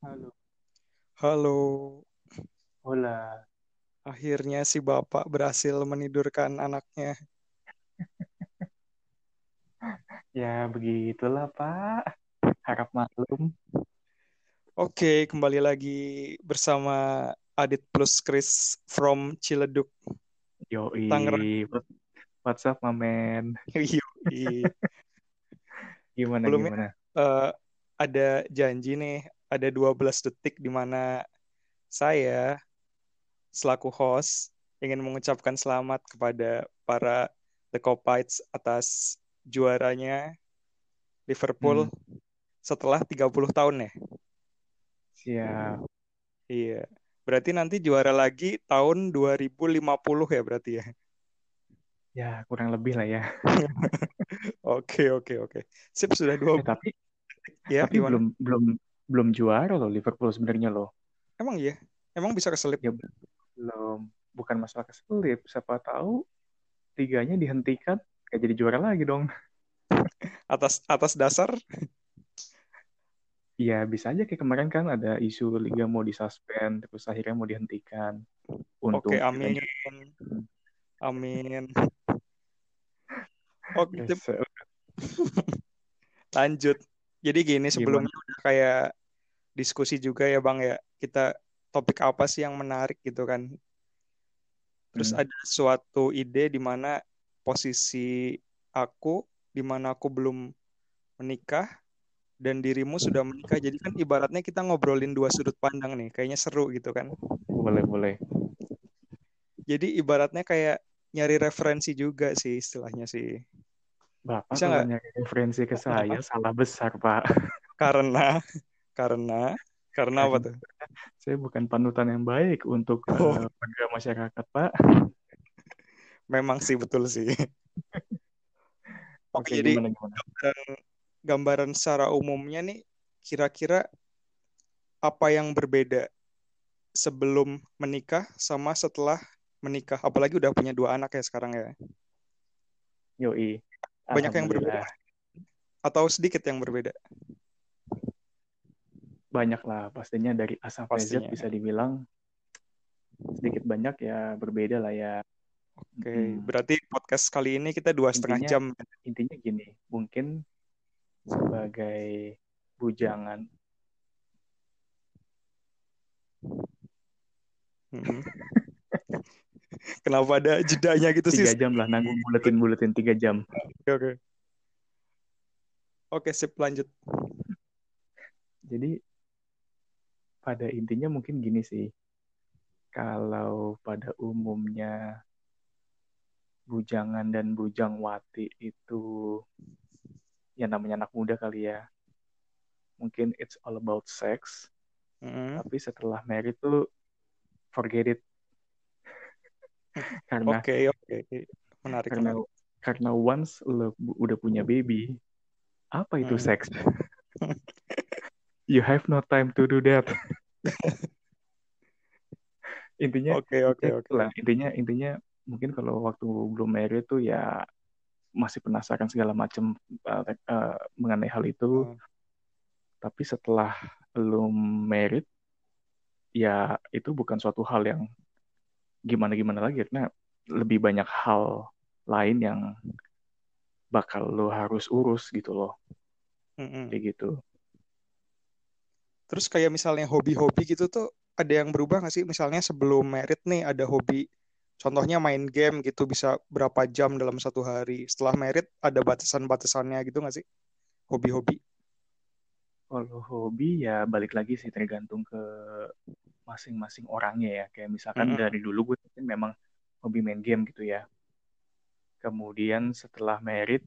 Halo. Halo, Hola. akhirnya si bapak berhasil menidurkan anaknya. Ya, begitulah, Pak. Harap maklum. Oke, kembali lagi bersama Adit plus Chris from Ciledug, Tangerang. Yoi. What's up, my man? Yoi. Gimana, Sebelumnya gimana? eh, ada janji nih, ada 12 detik di mana saya selaku host ingin mengucapkan selamat kepada para The Copites atas juaranya Liverpool Hmm, setelah 30 tahun ya. siap. Iya. Berarti nanti juara lagi tahun 2050 ya berarti ya. Ya, kurang lebih lah ya. Oke, oke, oke. Sip sudah Eh, 12 tapi ya tapi gimana? belum belum belum juara loh Liverpool sebenarnya loh. Emang iya? Emang bisa keselip Ya belum bukan masalah keselip. Siapa tahu tiganya dihentikan kayak jadi juara lagi dong. atas atas dasar? Iya, bisa aja kayak kemarin kan ada isu liga mau disuspend terus akhirnya mau dihentikan. Oke, Untung amin. Amin. Oke, Lanjut. Jadi gini Gimana? sebelumnya udah kayak diskusi juga ya Bang ya. Kita topik apa sih yang menarik gitu kan. Terus Hmm. ada suatu ide di mana posisi aku di mana aku belum menikah dan dirimu sudah menikah. Jadi kan ibaratnya kita ngobrolin dua sudut pandang nih. Kayaknya seru gitu kan. Boleh, boleh. Jadi ibaratnya kayak nyari referensi juga sih istilahnya sih. Bapak Bisa kalau nggak? nyari referensi ke saya salah besar, Pak. Karena karena karena apa tuh? Saya bukan panutan yang baik untuk Oh. eh, warga masyarakat, Pak. Memang sih betul sih. Oke, jadi gimana gimana? gambaran gambaran secara umumnya nih kira-kira apa yang berbeda sebelum menikah sama setelah menikah? Apalagi udah punya dua anak ya sekarang ya. Yoi. Banyak yang berbeda atau sedikit yang berbeda? Banyak lah, pastinya dari A sampai Z bisa dibilang sedikit banyak ya berbeda lah ya. Oke, Hmm. berarti podcast kali ini kita dua setengah jam. Intinya gini, mungkin sebagai bujangan Mm-mm. Kenapa ada jedanya gitu sih? tiga jam lah nanggung buletin-buletin tiga jam. Oke, oke. Oke, sip lanjut. Jadi pada intinya mungkin gini sih. Kalau pada umumnya bujangan dan bujangwati itu ya namanya anak muda kali ya. Mungkin it's all about sex, Mm-mm. tapi setelah married tuh forget it. karena Oke, oke. Menarik, karena menarik. karena once lo udah punya baby, apa itu Hmm. seks? you have no time to do that. intinya Oke, oke, intinya oke. gitu lah. intinya intinya mungkin kalau waktu belum married tuh ya masih penasaran segala macam uh, uh, mengenai hal itu Hmm. tapi setelah belum married ya itu bukan suatu hal yang gimana gimana lagi karena lebih banyak hal lain yang bakal lo harus urus gitu loh Mm-mm. kayak gitu Terus kayak misalnya hobi-hobi gitu tuh ada yang berubah nggak sih? Misalnya sebelum merit nih ada hobi, contohnya main game gitu bisa berapa jam dalam satu hari. Setelah merit ada batasan-batasannya gitu nggak sih? Hobi-hobi. kalau hobi ya balik lagi sih tergantung ke masing-masing orangnya ya kayak misalkan Mm-mm. dari dulu gue kan memang hobi main game gitu ya kemudian setelah married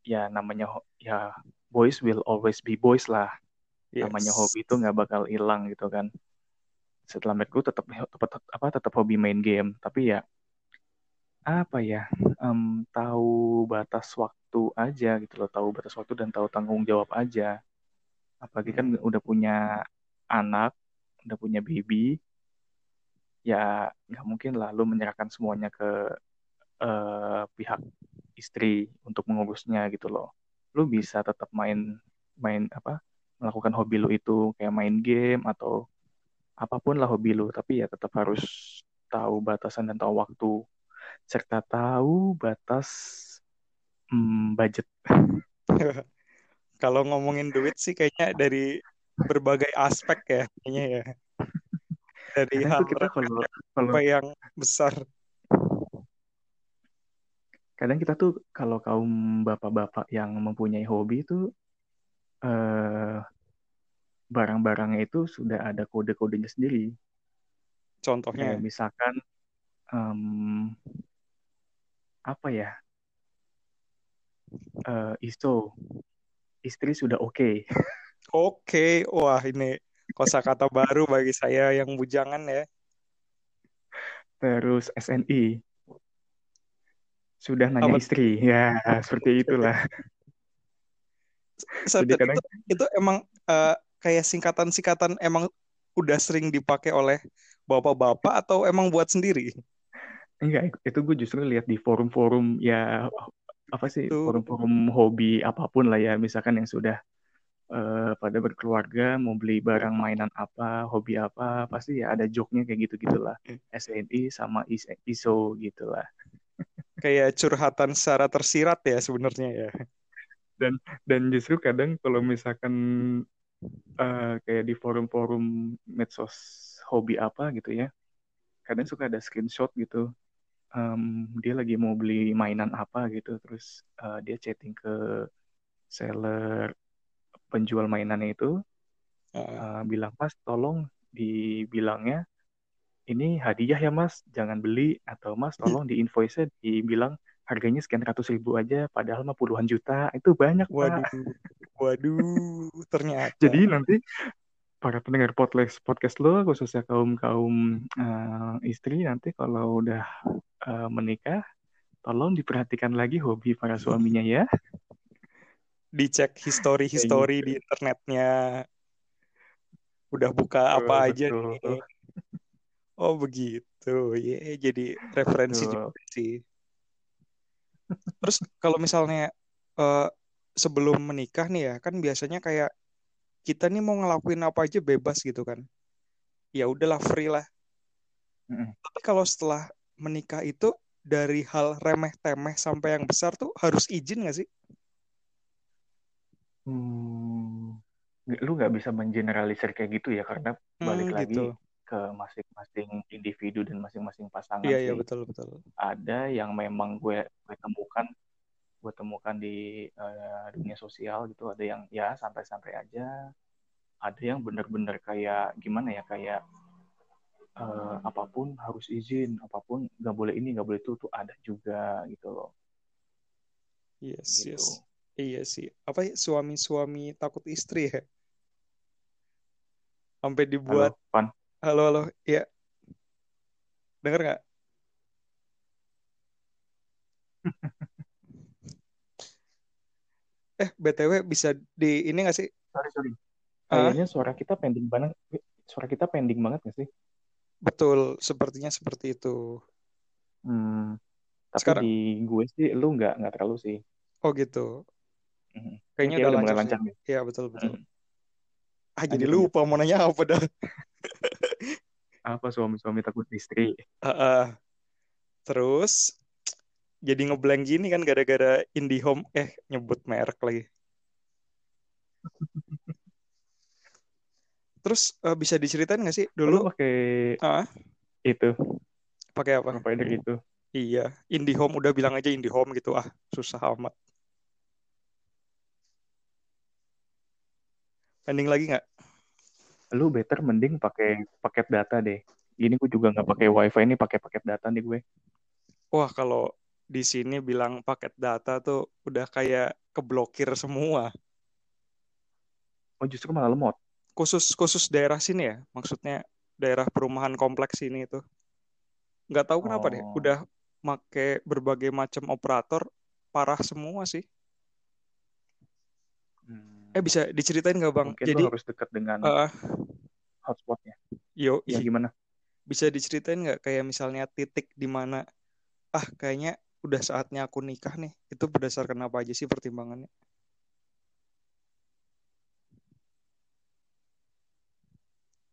ya namanya ya boys will always be boys lah namanya Yes. hobi itu nggak bakal hilang gitu kan. Setelah gue tetap tetap apa tetap hobi main game. Tapi ya apa ya em, tahu batas waktu aja gitu loh. Tahu batas waktu dan tahu tanggung jawab aja. Apalagi kan udah punya anak udah punya baby ya nggak mungkin lah lu menyerahkan semuanya ke eh, pihak istri untuk mengurusnya gitu loh. Lu bisa tetap main main apa melakukan hobi lu itu kayak main game atau apa pun lah hobi lu, tapi ya tetap harus tahu batasan dan tahu waktu serta tahu batas hmm, budget. Kalau ngomongin duit sih kayaknya dari berbagai aspek ya, kayaknya ya. Dari hal kita kalau kalau apa yang besar. kadang kita tuh kalau kaum bapak-bapak yang mempunyai hobi itu eh, barang-barangnya itu sudah ada kode-kodenya sendiri. Contohnya, Kayak misalkan em, apa ya eh, ISO istri sudah oke. oke, wah ini kosakata baru bagi saya yang bujangan ya. Terus SNI sudah nanya Apa istri. Ya, seperti itulah. Jadi kadang itu itu emang eh, kayak singkatan-singkatan emang udah sering dipakai oleh bapak-bapak atau emang buat sendiri? enggak itu gue justru lihat di forum-forum ya apa sih forum-forum hobi apa pun lah ya misalkan yang sudah eh, pada berkeluarga mau beli barang mainan apa, hobi apa, pasti ya ada joke-nya kayak gitu-gitulah. SNI sama IS- ISO gitulah. kayak curhatan secara tersirat ya sebenarnya ya. Dan dan justru kadang kalau misalkan eh, kayak di forum-forum medsos hobi apa gitu ya, kadang suka ada screenshot gitu. Em, dia lagi mau beli mainan apa gitu, terus eh, dia chatting ke seller penjual mainannya itu, eh, bilang Mas tolong dibilangnya ini hadiah ya Mas, jangan beli atau Mas tolong di invoice-nya dibilang harganya sekian ratus ribu aja, padahal mah puluhan juta, itu banyak Pak. Waduh, waduh, ternyata. Jadi nanti para pendengar podcast podcast lo khususnya kaum kaum istri nanti kalau udah eh, menikah, tolong diperhatikan lagi hobi para suaminya ya. Dicek Kayak history-history gitu. di internetnya. Udah buka Betul, apa aja betul, nih. Oh begitu, ya jadi referensi juga sih. Terus kalau misalnya eh, sebelum menikah nih ya, kan biasanya kayak kita nih mau ngelakuin apa aja bebas gitu kan. Ya udahlah free lah. Mm-mm. Tapi kalau setelah menikah itu dari hal remeh-temeh sampai yang besar tuh harus izin nggak sih? Hmm, lu nggak bisa mengeneralisir kayak gitu ya karena balik Hmm, lagi gitu. Ke masing-masing individu dan masing-masing pasangan Iya, iya betul betul. Ada yang memang gue gue temukan gue temukan di eh, dunia sosial gitu ada yang ya santai-santai aja ada yang bener-bener kayak gimana ya kayak eh, apa pun harus izin apa pun nggak boleh ini nggak boleh itu tuh ada juga gitu loh Yes, gitu yes. Iya sih. Apa ya, suami-suami takut istri ya? Sampai halo dibuat Pan halo halo. Ya, denger nggak? Eh, BTW bisa di ini nggak sih? sorry sorry Ah, kayaknya suara kita pending banget suara kita pending banget gak sih betul. Sepertinya seperti itu. hmm, tapi Sekarang, di gue sih lu nggak nggak terlalu sih oh gitu. Ini Kayaknya kayak udah udah mulai lancar nih Iya, betul betul. Hmm, Ah, jadi lanjut lupa mau nanya apa dah. apa suami-suami takut istri Ah, ah. Terus jadi ngeblank gini kan gara-gara IndiHome eh nyebut merek lagi. Terus eh, bisa diceritain nggak sih lu dulu pakai ah itu pakai apa? provider itu Iya, IndiHome udah bilang aja IndiHome gitu ah, susah amat. Pending lagi nggak? Lu better mending pakai paket data deh. Ini gue juga nggak pakai wifi ini pakai paket data nih gue. Wah, kalau di sini bilang paket data tuh udah kayak keblokir semua. Oh justru malah lemot. Khusus khusus daerah sini ya, maksudnya daerah perumahan kompleks ini itu. Nggak tahu kenapa deh, Oh, udah make berbagai macam operator parah semua sih. Eh hmm, bisa diceritain nggak Bang? mungkin Jadi harus dekat dengan eh hotspotnya. yo Ya gimana? bisa diceritain nggak kayak misalnya titik di mana ah kayaknya udah saatnya aku nikah nih. Itu berdasarkan apa aja sih pertimbangannya?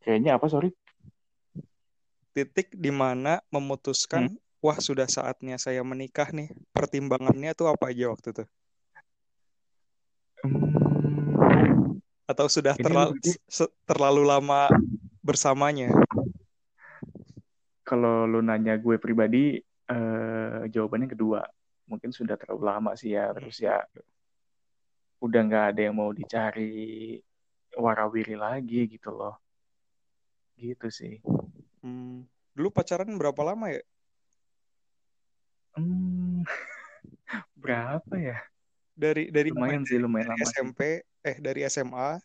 Kayaknya apa, sorry? Titik di mana memutuskan, wah sudah saatnya saya menikah nih. Pertimbangannya tuh apa aja waktu itu? Hmm, Atau sudah terlalu terlalu lama bersamanya? kalau lu nanya gue pribadi, eh, jawabannya kedua. Mungkin sudah terlalu lama sih ya. Terus ya udah nggak ada yang mau dicari warawiri lagi gitu loh. Gitu sih. Hmm, dulu pacaran berapa lama ya? Hmm, berapa ya? Dari dari Lumayan sih, lumayan dari lama sih. SMP, eh dari SMA,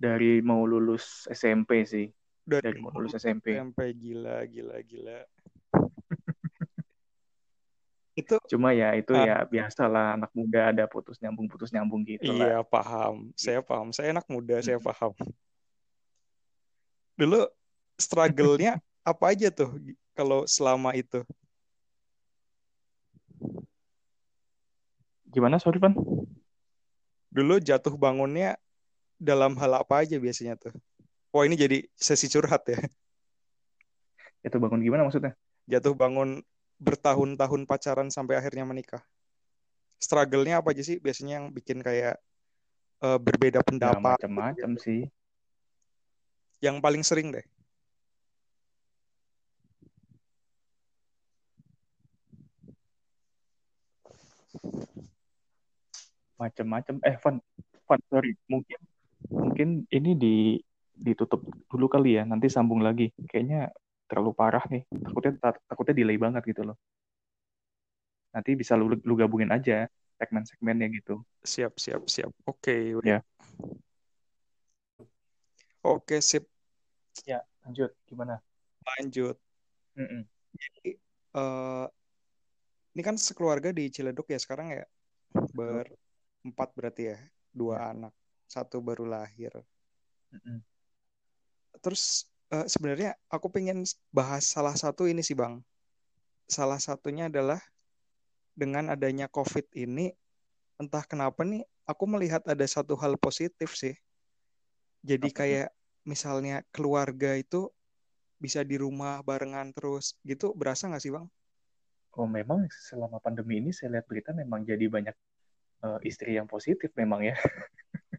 Dari mau lulus SMP sih. dari Dari mau lulus SMP. SMP gila, gila, gila. Itu Cuma ya itu Ah. ya biasalah anak muda ada putus nyambung putus nyambung gitu lah. iya paham, saya paham. Saya anak muda, saya paham. Dulu struggle-nya apa aja tuh kalau selama itu? Gimana sorry Pan? Dulu jatuh bangunnya dalam hal apa aja biasanya tuh? Wah ini jadi sesi curhat ya. Itu bangun gimana maksudnya? Jatuh bangun bertahun-tahun pacaran sampai akhirnya menikah. Struggle-nya apa aja sih biasanya yang bikin kayak eh, berbeda Ya pendapat? macam-macam sih. Yang paling sering deh. Macam-macam. Eh Van, Van sorry. Mungkin mungkin ini di ditutup dulu kali ya. Nanti sambung lagi. Kayaknya terlalu parah nih. Takutnya ta- takutnya delay banget gitu loh. Nanti bisa lu, lu gabungin aja segmen-segmennya gitu. Siap, siap, siap. Oke, Ya. oke, sip. Ya, lanjut. Gimana? Lanjut. Mm-mm. eh ini kan sekeluarga di Ciledug ya sekarang ya berempat berarti ya dua anak satu baru lahir Mm-mm. terus eh, sebenarnya aku pengen bahas salah satu ini sih bang salah satunya adalah dengan adanya COVID ini entah kenapa nih aku melihat ada satu hal positif sih jadi tuh? kayak misalnya keluarga itu bisa di rumah barengan terus gitu berasa nggak sih bang? Oh, memang selama pandemi ini saya lihat berita memang jadi banyak eh, istri yang positif memang ya.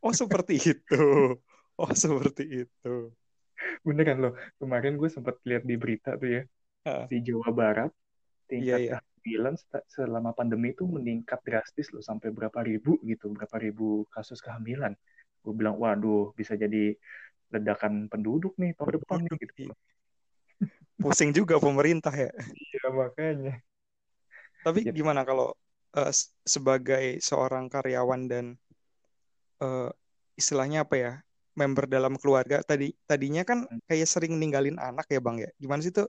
Oh seperti itu. Oh seperti itu. Beneran loh. Kemarin gue sempat lihat di berita tuh ya. Ah. Di Jawa Barat, tingkat Iya, iya. kehamilan selama pandemi itu meningkat drastis loh. Sampai berapa ribu gitu. Berapa ribu kasus kehamilan. Gue bilang, waduh bisa jadi ledakan penduduk nih tahun depan nih gitu. Pusing juga pemerintah ya. Iya makanya. Tapi Yep. gimana kalau s- sebagai seorang karyawan dan eh, istilahnya apa ya member dalam keluarga tadi tadinya kan kayak sering ninggalin anak ya bang ya. Gimana sih tuh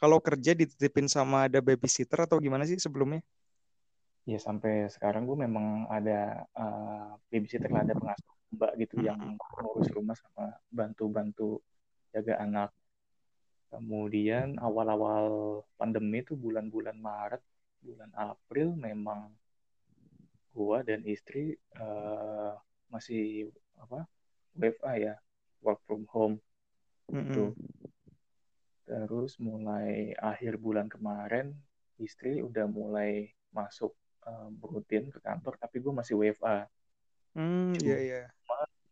kalau kerja dititipin sama ada babysitter atau gimana sih sebelumnya? Ya sampai sekarang gue memang ada eh, babysitter lah, ada pengasuh mbak gitu yang ngurus rumah sama bantu-bantu jaga anak. Kemudian awal-awal pandemi itu bulan-bulan Maret, bulan April memang gua dan istri eh, masih apa WFA ya, work from home gitu. Mm-mm. Terus mulai akhir bulan kemarin istri udah mulai masuk eh, rutin ke kantor, tapi gue masih WFA. Hmm, iya iya.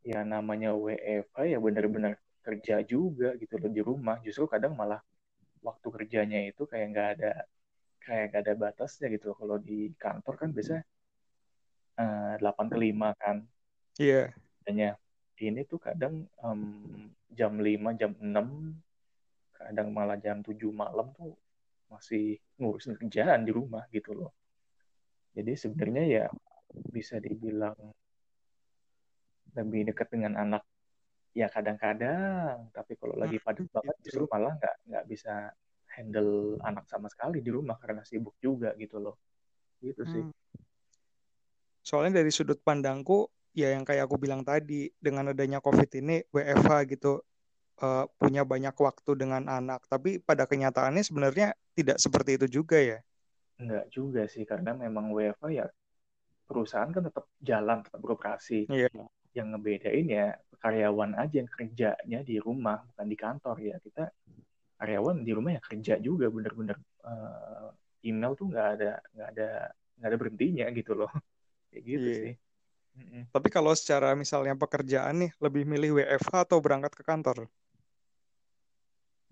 Ya namanya WFA ya benar-benar kerja juga gitu loh di rumah. Justru kadang malah waktu kerjanya itu kayak nggak ada kayak nggak ada batasnya gitu. loh. Kalau di kantor kan biasanya eh, 8 ke 5 kan Iya. kerjanya. Ini tuh kadang em, jam 5, jam 6, kadang malah jam 7 malam tuh masih ngurusin kerjaan di rumah gitu loh. Jadi sebenarnya ya bisa dibilang lebih dekat dengan anak ya kadang-kadang, tapi kalau lagi Hmm, padat banget gitu. justru malah nggak nggak bisa handle anak sama sekali di rumah karena sibuk juga gitu loh. Gitu sih. Hmm. Soalnya dari sudut pandangku, ya yang kayak aku bilang tadi, dengan adanya COVID ini, WFH gitu, eh, punya banyak waktu dengan anak. Tapi pada kenyataannya sebenarnya tidak seperti itu juga ya. Enggak juga sih karena memang WFA ya perusahaan kan tetap jalan, tetap beroperasi. Iya. Yang ngebedain ya karyawan aja yang kerjanya di rumah bukan di kantor ya kita karyawan di rumah ya kerja juga bener-bener uh, email tuh nggak ada nggak ada nggak ada berhentinya gitu loh. Kayak gitu yeah. sih. Mm tapi kalau secara misalnya pekerjaan nih lebih milih WFH atau berangkat ke kantor?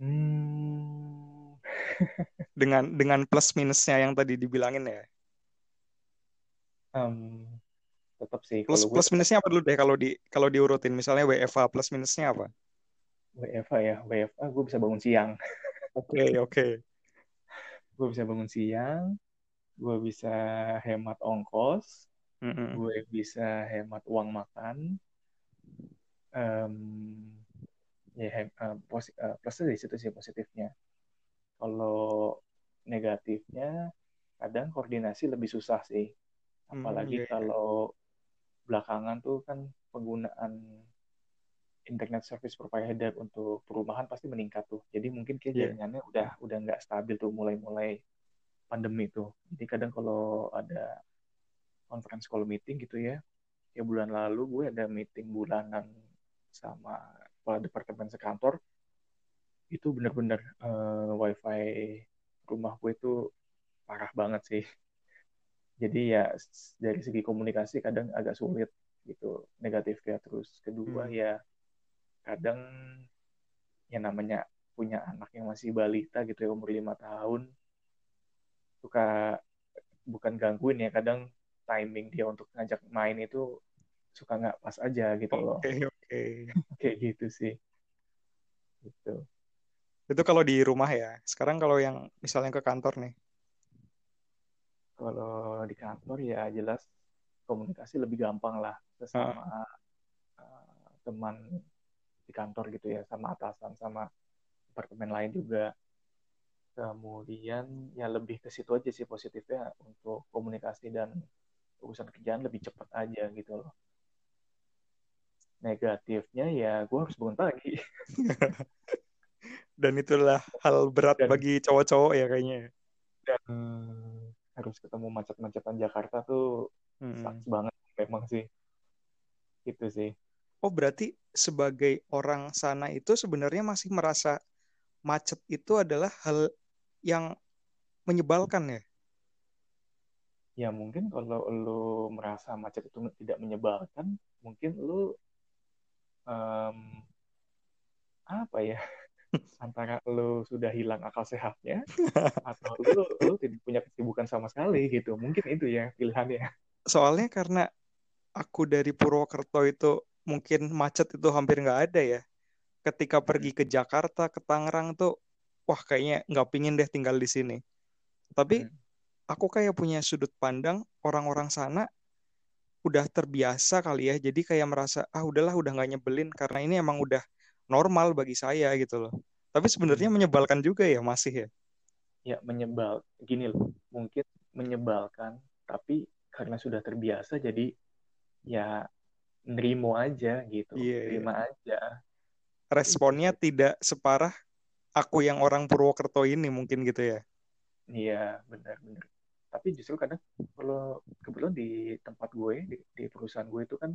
Hmm. dengan dengan plus minusnya yang tadi dibilangin ya? Um, tetap sih plus plus minusnya apa dulu deh kalau di kalau diurutin? Misalnya WFH plus minusnya apa WFH ya WFH gue bisa bangun siang oke oke okay. gue bisa bangun siang gue bisa hemat ongkos mm -hmm. gue bisa hemat uang makan um, ya uh, posi uh, plusnya di situ sih positifnya kalau negatifnya kadang koordinasi lebih susah sih apalagi mm, yeah. kalau belakangan tuh kan penggunaan internet service provider untuk perumahan pasti meningkat tuh. Jadi mungkin kayak yeah. jaringannya udah udah nggak stabil tuh mulai-mulai pandemi tuh. Jadi kadang kalau ada conference call meeting gitu ya, ya bulan lalu gue ada meeting bulanan sama kepala departemen sekantor, itu bener-bener uh, wifi rumah gue itu parah banget sih jadi ya dari segi komunikasi kadang agak sulit gitu negatifnya terus kedua hmm. ya kadang ya namanya punya anak yang masih balita gitu ya umur lima tahun suka bukan gangguin ya kadang timing dia untuk ngajak main itu suka nggak pas aja gitu loh. Oke okay, oke. Kayak gitu sih. Gitu. Itu kalau di rumah ya. Sekarang kalau yang misalnya ke kantor nih, kalau di kantor ya jelas komunikasi lebih gampang lah sesama uh, teman di kantor gitu ya sama atasan sama departemen lain juga. Kemudian ya lebih ke situ aja sih positifnya untuk komunikasi dan urusan kerjaan lebih cepat aja gitu loh. Negatifnya ya gue harus bangun pagi. Dan itulah hal berat dan, bagi cowok-cowok ya kayaknya dan harus ketemu macet-macetan Jakarta tuh hmm. banget memang sih. Itu sih oh berarti sebagai orang sana itu sebenarnya masih merasa macet itu adalah hal yang menyebalkan ya? Ya mungkin kalau lu merasa macet itu tidak menyebalkan mungkin lu um, apa ya antara lo sudah hilang akal sehatnya atau lo lo tidak punya kesibukan sama sekali gitu. Mungkin itu ya pilihannya. Soalnya karena aku dari Purwokerto itu mungkin macet itu hampir nggak ada ya ketika pergi ke Jakarta ke Tangerang tuh wah kayaknya nggak pingin deh tinggal di sini tapi hmm. aku kayak punya sudut pandang orang-orang sana udah terbiasa kali ya jadi kayak merasa ah udahlah udah nggak nyebelin karena ini emang udah normal bagi saya gitu loh. Tapi sebenarnya hmm. menyebalkan juga ya masih ya. Ya menyebal gini loh, mungkin menyebalkan tapi karena sudah terbiasa jadi ya nerimo aja gitu, yeah, iya. terima yeah. aja. Responnya tidak separah aku yang orang Purwokerto ini mungkin gitu ya. Iya, benar-benar. Tapi justru kadang kalau kebetulan di tempat gue, di, di perusahaan gue itu kan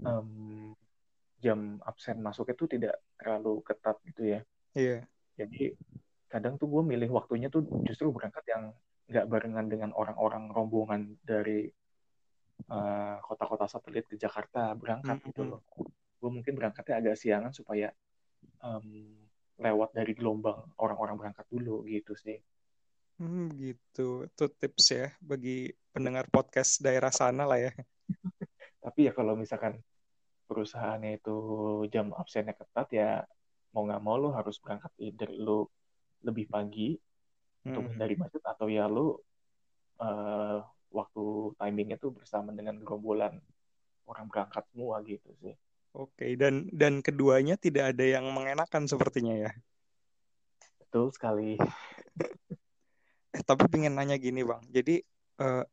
um, jam absen masuk itu tidak terlalu ketat gitu ya. Iya. Jadi kadang tuh gue milih waktunya tuh justru berangkat yang nggak barengan dengan orang-orang rombongan dari kota kota-kota satelit ke Jakarta berangkat mm -hmm. gitu loh. Gue mungkin berangkatnya agak siangan supaya um, lewat dari gelombang orang-orang berangkat dulu gitu sih. Hmm, gitu. Itu tips ya bagi pendengar podcast daerah sana lah ya. Tapi ya kalau misalkan perusahaannya itu jam absennya ketat ya mau nggak mau lo harus berangkat dari lo lebih pagi hmm. untuk dari macet atau ya lo uh, waktu timingnya tuh bersama dengan gerombolan orang berangkat semua gitu sih. Oke, dan dan keduanya tidak ada yang mengenakan sepertinya ya. Betul sekali. eh, tapi pengen nanya gini bang, jadi uh,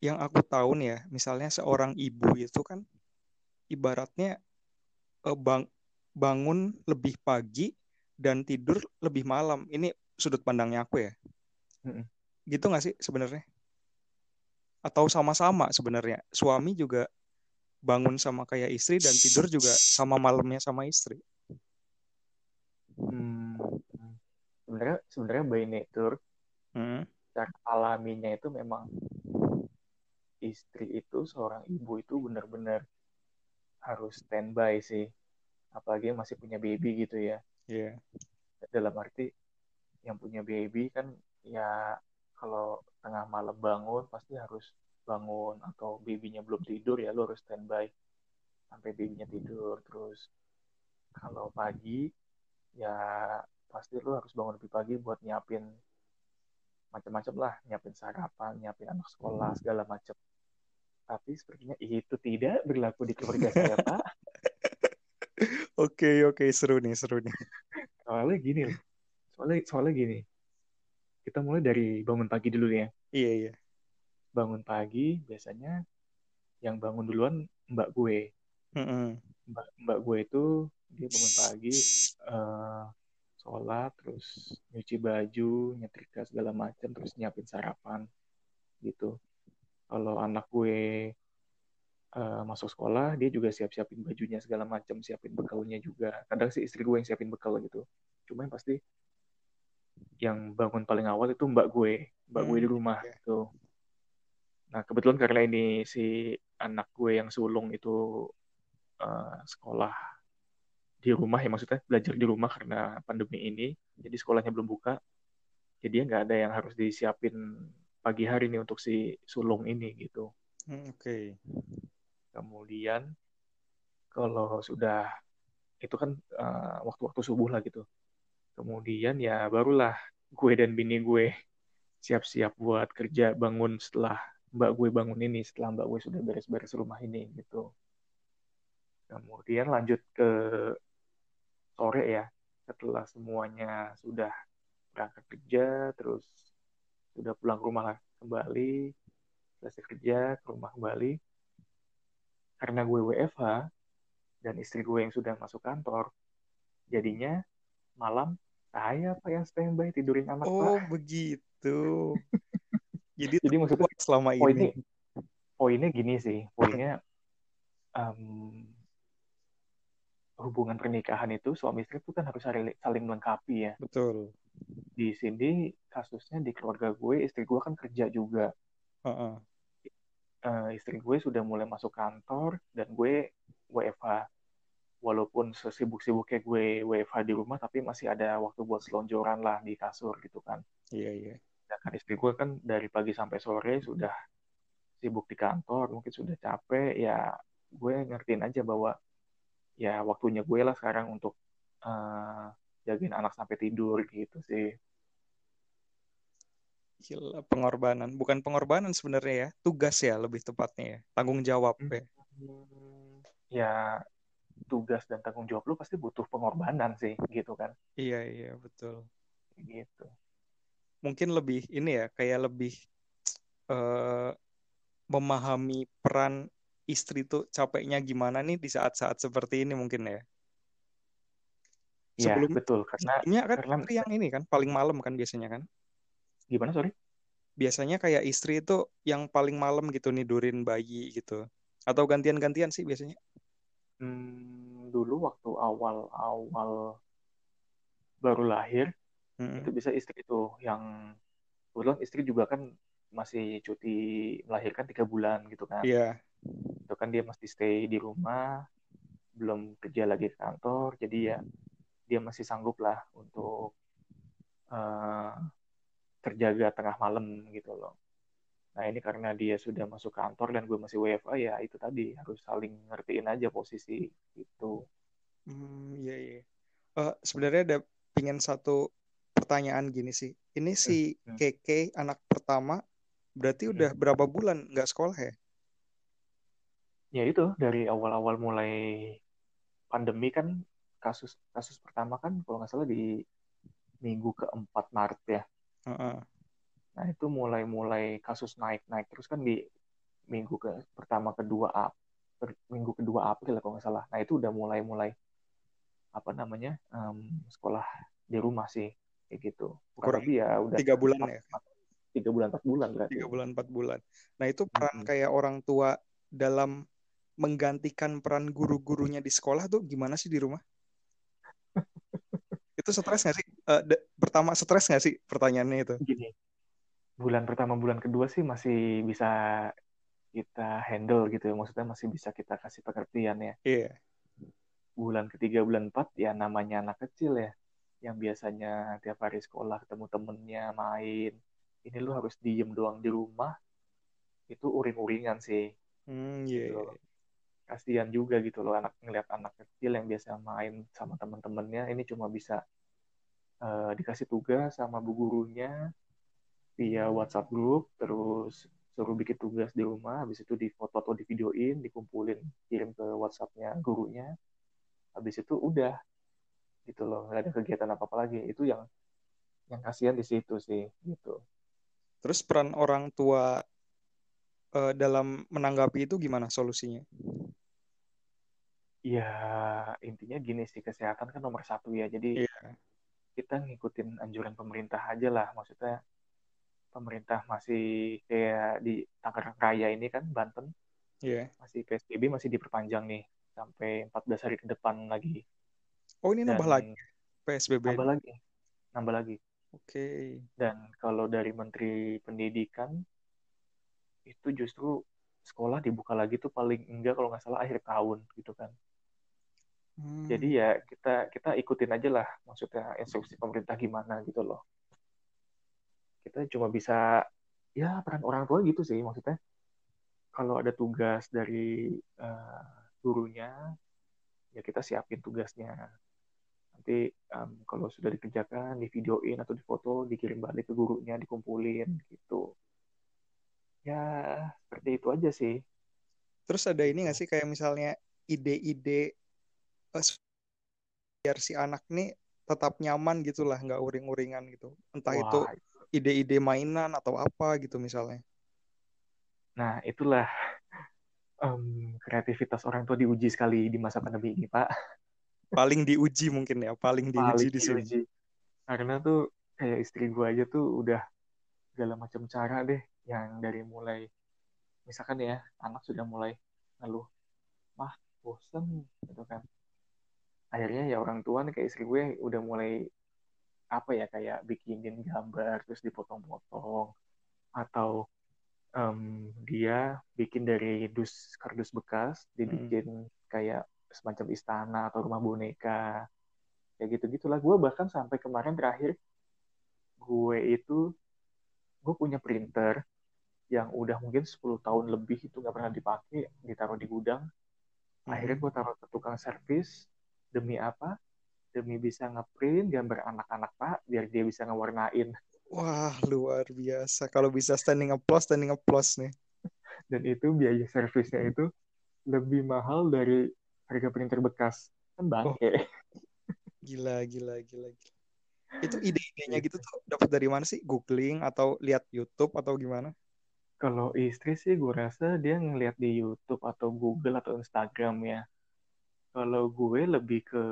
yang aku tahu nih ya, misalnya seorang ibu itu kan ibaratnya uh, bang bangun lebih pagi dan tidur lebih malam. Ini sudut pandangnya aku ya. Mm-hmm. Gitu nggak sih sebenarnya? Atau sama-sama sebenarnya? Suami juga bangun sama kayak istri dan tidur juga sama malamnya sama istri. Hmm, sebenarnya sebenarnya by nature Hmm. cara alaminya itu memang istri itu seorang ibu itu benar-benar harus standby sih apalagi yang masih punya baby gitu ya Iya. dalam arti yang punya baby kan ya kalau tengah malam bangun pasti harus bangun atau babynya belum tidur ya lo harus standby sampai babynya tidur. Terus kalau pagi ya pasti lo harus bangun lebih pagi buat nyiapin macam-macam lah. Nyiapin sarapan nyiapin anak sekolah segala macam. Tapi sepertinya itu tidak berlaku di keluarga saya pak. Oke, oke, seru nih, seru nih. soalnya gini loh. Soalnya soalnya gini kita mulai dari bangun pagi dulu ya. Iya, iya. bangun pagi biasanya yang bangun duluan mbak gue. Mm-mm. mbak mbak gue itu dia bangun pagi eh, sholat terus nyuci baju nyetrika segala macam terus nyiapin sarapan gitu. Kalau anak gue eh, masuk sekolah dia juga siap-siapin bajunya segala macam siapin bekalnya juga. Kadang sih istri gue yang siapin bekal gitu. Cuma yang pasti yang bangun paling awal itu mbak gue mbak gue di Hmm, rumah iya. gitu nah kebetulan karena ini si anak gue yang sulung itu eh, sekolah di rumah ya maksudnya belajar di rumah karena pandemi ini jadi sekolahnya belum buka jadi nggak ada yang harus disiapin pagi hari nih untuk si sulung ini gitu Hmm, Oke. kemudian kalau sudah itu kan eh, waktu-waktu subuh lah gitu kemudian ya barulah gue dan bini gue siap-siap buat kerja bangun setelah mbak gue bangun ini setelah mbak gue sudah beres-beres rumah ini gitu. Kemudian lanjut ke sore ya setelah semuanya sudah berangkat kerja terus sudah pulang ke rumah lah kembali selesai kerja ke rumah kembali. Karena gue WFH dan istri gue yang sudah masuk kantor jadinya malam saya pak yang standby tidurin anak Oh, pak begitu. Jadi jadi maksudnya selama poinnya ini. poinnya gini sih poinnya em, hubungan pernikahan itu suami istri itu kan harus saling, saling melengkapi ya Betul. di sini kasusnya di keluarga gue istri gue kan kerja juga Heeh. Eh, istri gue sudah mulai masuk kantor dan gue WFH walaupun sesibuk-sibuknya gue WFH di rumah tapi masih ada waktu buat selonjoran lah di kasur gitu kan Iya, iya. sedangkan istri gue kan dari pagi sampai sore sudah sibuk di kantor mungkin sudah capek ya gue ngertiin aja bahwa ya waktunya gue lah sekarang untuk eh, jagain anak sampai tidur gitu sih Gila, pengorbanan. Bukan pengorbanan sebenarnya ya. Tugas ya lebih tepatnya ya. Tanggung jawab ya. Hmm, ya tugas dan tanggung jawab lu pasti butuh pengorbanan sih gitu kan Iya, iya, betul. gitu Mungkin lebih ini ya, kayak lebih eh, memahami peran istri tuh capeknya gimana nih di saat-saat seperti ini mungkin ya. Iya Sebelum betul karena sebelumnya kan karena istri yang ini kan paling malam kan biasanya kan. gimana sorry Biasanya kayak istri itu yang paling malam gitu nidurin bayi gitu. Atau gantian-gantian sih biasanya. Hmm, dulu waktu awal-awal baru lahir Mm-mm. itu bisa istri itu yang kebetulan istri juga kan masih cuti melahirkan tiga bulan gitu kan Iya. itu kan dia mesti stay di rumah belum kerja lagi ke kantor jadi ya dia masih sanggup lah untuk eh, terjaga tengah malam gitu loh nah ini karena dia sudah masuk kantor dan gue masih WFA ya itu tadi harus saling ngertiin aja posisi itu Hmm, iya iya. Eh, sebenarnya ada pingin satu pertanyaan gini sih. Ini si Hmm. Keke anak pertama berarti udah berapa bulan nggak sekolah ya? ya itu dari awal-awal mulai pandemi kan kasus kasus pertama kan kalau nggak salah di minggu keempat Maret ya Heeh. Nah itu mulai-mulai kasus naik-naik terus kan di minggu ke pertama kedua Ap per- minggu kedua April kalau nggak salah nah itu udah mulai-mulai apa namanya em, sekolah di rumah sih kayak gitu kurang Kurang lebih ya udah tiga bulan ya? tiga bulan empat bulan berarti Tiga bulan empat bulan. Nah itu peran Mm-mm. kayak orang tua dalam menggantikan peran guru-gurunya di sekolah tuh gimana sih di rumah? itu stres nggak sih? Uh, pertama stres nggak sih pertanyaannya itu? Gini, bulan pertama bulan kedua sih masih bisa kita handle gitu ya. Maksudnya masih bisa kita kasih pengertian ya. Iya. Yeah. Bulan ketiga, bulan empat ya namanya anak kecil ya. Yang biasanya tiap hari sekolah ketemu temennya main. Ini lu harus diem doang di rumah. Itu uring-uringan sih. Hmm, iya. Yeah, yeah. Kasihan juga gitu loh anak ngeliat anak kecil yang biasa main sama temen-temennya. Ini cuma bisa uh, dikasih tugas sama bu gurunya via WhatsApp group, terus suruh bikin tugas di rumah, habis itu difoto atau divideoin, dikumpulin, kirim ke WhatsAppnya gurunya, habis itu udah gitu loh, nggak ada kegiatan apa apa lagi. Itu yang yang kasihan di situ sih, gitu. Terus peran orang tua uh, dalam menanggapi itu gimana solusinya? Ya intinya gini sih kesehatan kan nomor satu ya, jadi yeah. kita ngikutin anjuran pemerintah aja lah, maksudnya pemerintah masih kayak di Tangerang Raya ini kan Banten yeah. masih PSBB masih diperpanjang nih sampai 14 hari ke depan lagi. Oh ini Dan nambah lagi PSBB? Nambah lagi, nambah lagi. Oke. Okay. Dan kalau dari Menteri Pendidikan itu justru sekolah dibuka lagi tuh paling enggak kalau nggak salah akhir tahun gitu kan. Hmm. Jadi ya kita kita ikutin aja lah maksudnya instruksi pemerintah gimana gitu loh kita cuma bisa ya peran orang tua gitu sih maksudnya. Kalau ada tugas dari uh, gurunya ya kita siapin tugasnya. Nanti um, kalau sudah dikerjakan di videoin atau difoto dikirim balik ke gurunya dikumpulin gitu. Ya seperti itu aja sih. Terus ada ini nggak sih kayak misalnya ide-ide uh, biar si anak nih tetap nyaman gitulah nggak uring-uringan gitu. Entah Wah, itu ide-ide mainan atau apa gitu misalnya. Nah, itulah um, kreativitas orang tua diuji sekali di masa pandemi ini, Pak. Paling diuji mungkin ya, paling diuji paling di sini. Diuji. Karena tuh kayak istri gue aja tuh udah segala macam cara deh yang dari mulai misalkan ya anak sudah mulai ngeluh mah bosen gitu kan akhirnya ya orang tua nih kayak istri gue udah mulai apa ya kayak bikinin gambar terus dipotong-potong atau um, dia bikin dari dus kardus bekas dibikin hmm. kayak semacam istana atau rumah boneka kayak gitu gitulah gue bahkan sampai kemarin terakhir gue itu gue punya printer yang udah mungkin 10 tahun lebih itu nggak pernah dipakai ditaruh di gudang. Akhirnya gue taruh ke tukang servis demi apa demi bisa ngeprint gambar anak-anak Pak biar dia bisa ngewarnain. Wah, luar biasa. Kalau bisa standing applause, standing applause nih. Dan itu biaya servisnya itu lebih mahal dari harga printer bekas. Kan bangke. Oh. Gila, gila, gila, gila. Itu ide-idenya gitu tuh dapat dari mana sih? Googling atau lihat YouTube atau gimana? Kalau istri sih gue rasa dia ngeliat di YouTube atau Google atau Instagram ya. Kalau gue lebih ke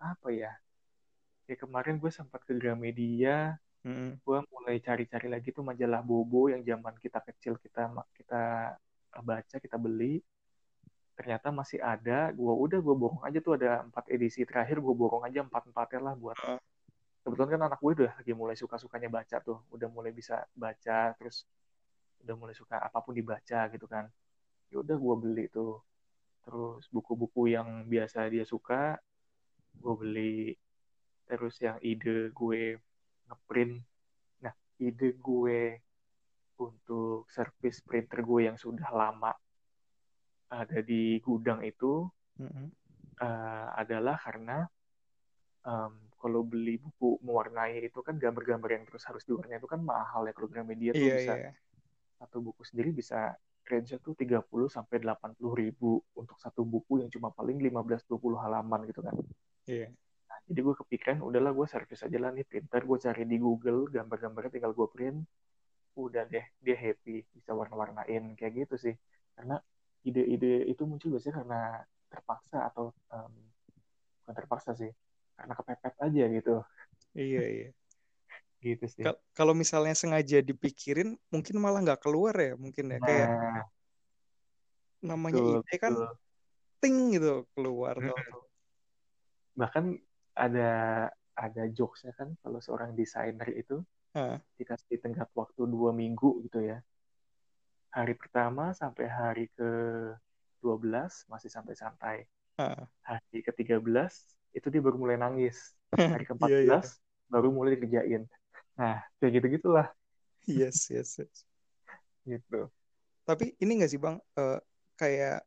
apa ya? Kayak kemarin gue sempat ke Gramedia. Mm. gue mulai cari-cari lagi tuh majalah Bobo yang zaman kita kecil kita kita baca kita beli. Ternyata masih ada. Gue udah gue borong aja tuh ada empat edisi terakhir. Gue borong aja empat empatnya lah buat uh. kebetulan kan anak gue udah lagi mulai suka sukanya baca tuh. Udah mulai bisa baca terus udah mulai suka apa pun dibaca gitu kan. Ya udah gue beli tuh. Terus buku-buku yang biasa dia suka gue beli terus yang ide gue ngeprint nah ide gue untuk service printer gue yang sudah lama ada di gudang itu mm-hmm. uh, adalah karena um, kalau beli buku mewarnai itu kan gambar-gambar yang terus harus diwarnai itu kan mahal ya kalau media tuh yeah, bisa yeah. satu buku sendiri bisa range tuh 30 sampai 80 ribu untuk satu buku yang cuma paling 15 20 halaman gitu kan. Iya. Nah, jadi gue kepikiran, udahlah gue servis aja lah nih printer, gue cari di Google, gambar-gambarnya tinggal gue print, udah deh, dia happy, bisa warna-warnain, kayak gitu sih. Karena ide-ide itu muncul biasanya karena terpaksa atau um, bukan terpaksa sih, karena kepepet aja gitu. Iya, iya. gitu sih. Kalau misalnya sengaja dipikirin, mungkin malah nggak keluar ya, mungkin ya. Nah, Kayak namanya Betul, ide kan betul. ting gitu keluar Mm-mm. tuh. Bahkan ada ada jokesnya kan kalau seorang desainer itu Hah, dikasih tenggat waktu dua minggu gitu ya. Hari pertama sampai hari ke 12 masih santai-santai. hah. Hari ke-13 itu dia baru mulai nangis. Hari Iya, ke-14 iya. baru mulai dikerjain. Nah, kayak gitu-gitulah Yes, yes, yes. gitu. Tapi ini nggak sih Bang, eh, kayak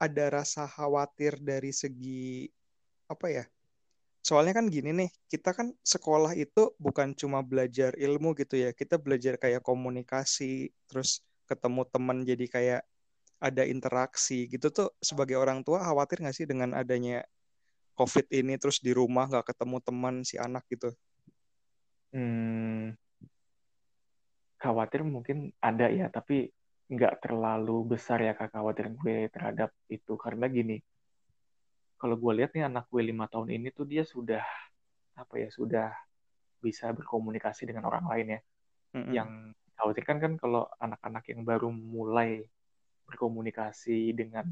ada rasa khawatir dari segi apa ya? Soalnya kan gini nih, kita kan sekolah itu bukan cuma belajar ilmu gitu ya, kita belajar kayak komunikasi, terus ketemu teman jadi kayak ada interaksi gitu tuh sebagai orang tua khawatir nggak sih dengan adanya COVID ini terus di rumah nggak ketemu teman si anak gitu? Hmm, khawatir mungkin ada ya, tapi nggak terlalu besar ya kak khawatir gue terhadap itu. Karena gini, kalau gue lihat nih anak gue lima tahun ini tuh dia sudah apa ya sudah bisa berkomunikasi dengan orang lain ya. Mm-mm. Yang khawatirkan kan kalau anak-anak yang baru mulai berkomunikasi dengan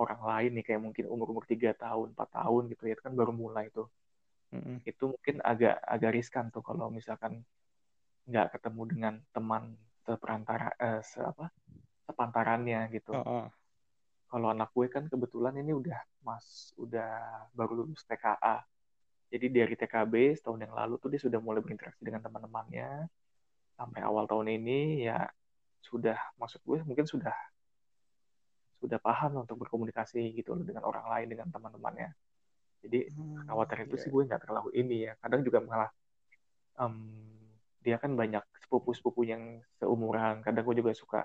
orang lain nih kayak mungkin umur-umur tiga tahun, 4 tahun gitu ya, itu kan baru mulai tuh. Mm-mm. Itu mungkin agak agak riskan tuh kalau misalkan nggak ketemu dengan teman seperantara eh, se apa sepantarannya gitu. Oh, oh. Kalau anak gue kan kebetulan ini udah mas udah baru lulus TKA. Jadi dari TKB setahun yang lalu tuh dia sudah mulai berinteraksi dengan teman-temannya. Sampai awal tahun ini ya sudah maksud gue mungkin sudah sudah paham untuk berkomunikasi gitu loh dengan orang lain dengan teman-temannya. Jadi Hmm, khawatir itu iya. sih gue nggak terlalu ini ya. Kadang juga malah em, dia kan banyak sepupu-sepupu yang seumuran. Kadang gue juga suka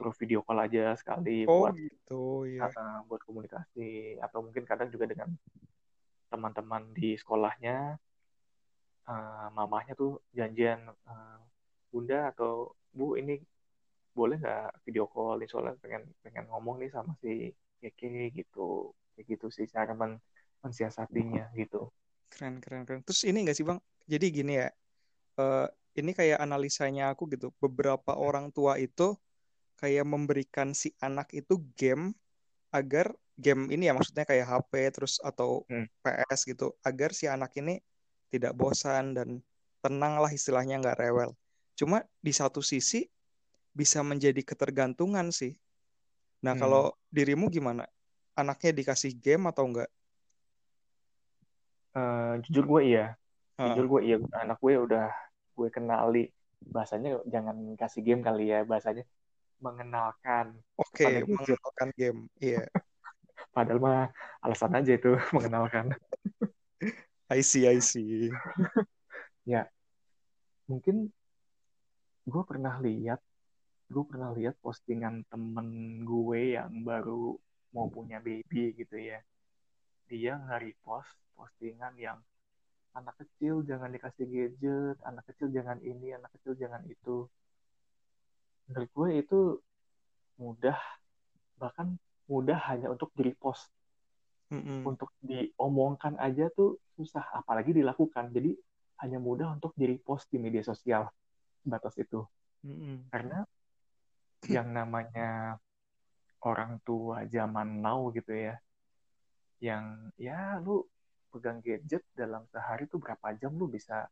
suruh video call aja sekali Oh buat gitu ya. uh, buat komunikasi atau mungkin kadang juga dengan teman-teman di sekolahnya uh, mamahnya tuh janjian uh, bunda atau bu ini boleh nggak video call ini soalnya pengen pengen ngomong nih sama si Keke gitu kayak gitu sih cara men mensiasatinya gitu Keren keren keren. Terus ini nggak sih Bang? Jadi gini ya. eh, ini kayak analisanya aku gitu. Beberapa orang tua itu kayak memberikan si anak itu game agar game ini ya maksudnya kayak HP terus atau Hmm. PS gitu agar si anak ini tidak bosan dan tenang lah istilahnya nggak rewel. Cuma di satu sisi bisa menjadi ketergantungan sih. Nah, Hmm. kalau dirimu gimana? Anaknya dikasih game atau enggak? Uh, jujur gue iya Heeh. jujur gue iya anak gue udah gue kenali bahasanya jangan kasih game kali ya bahasanya mengenalkan Oke, gadget mengenalkan game. Iya, padahal mah alasan aja itu mengenalkan I see, I see. ya mungkin gue pernah lihat gue pernah lihat postingan temen gue yang baru mau punya baby gitu ya dia nge-repost postingan yang anak kecil jangan dikasih gadget anak kecil jangan ini anak kecil jangan itu menurut gue itu mudah bahkan mudah hanya untuk di repost Mm-mm. untuk diomongkan aja tuh susah apalagi dilakukan jadi hanya mudah untuk di repost di media sosial batas itu Mm-mm. karena yang namanya orang tua zaman now gitu ya yang ya lu pegang gadget dalam sehari tuh berapa jam lu bisa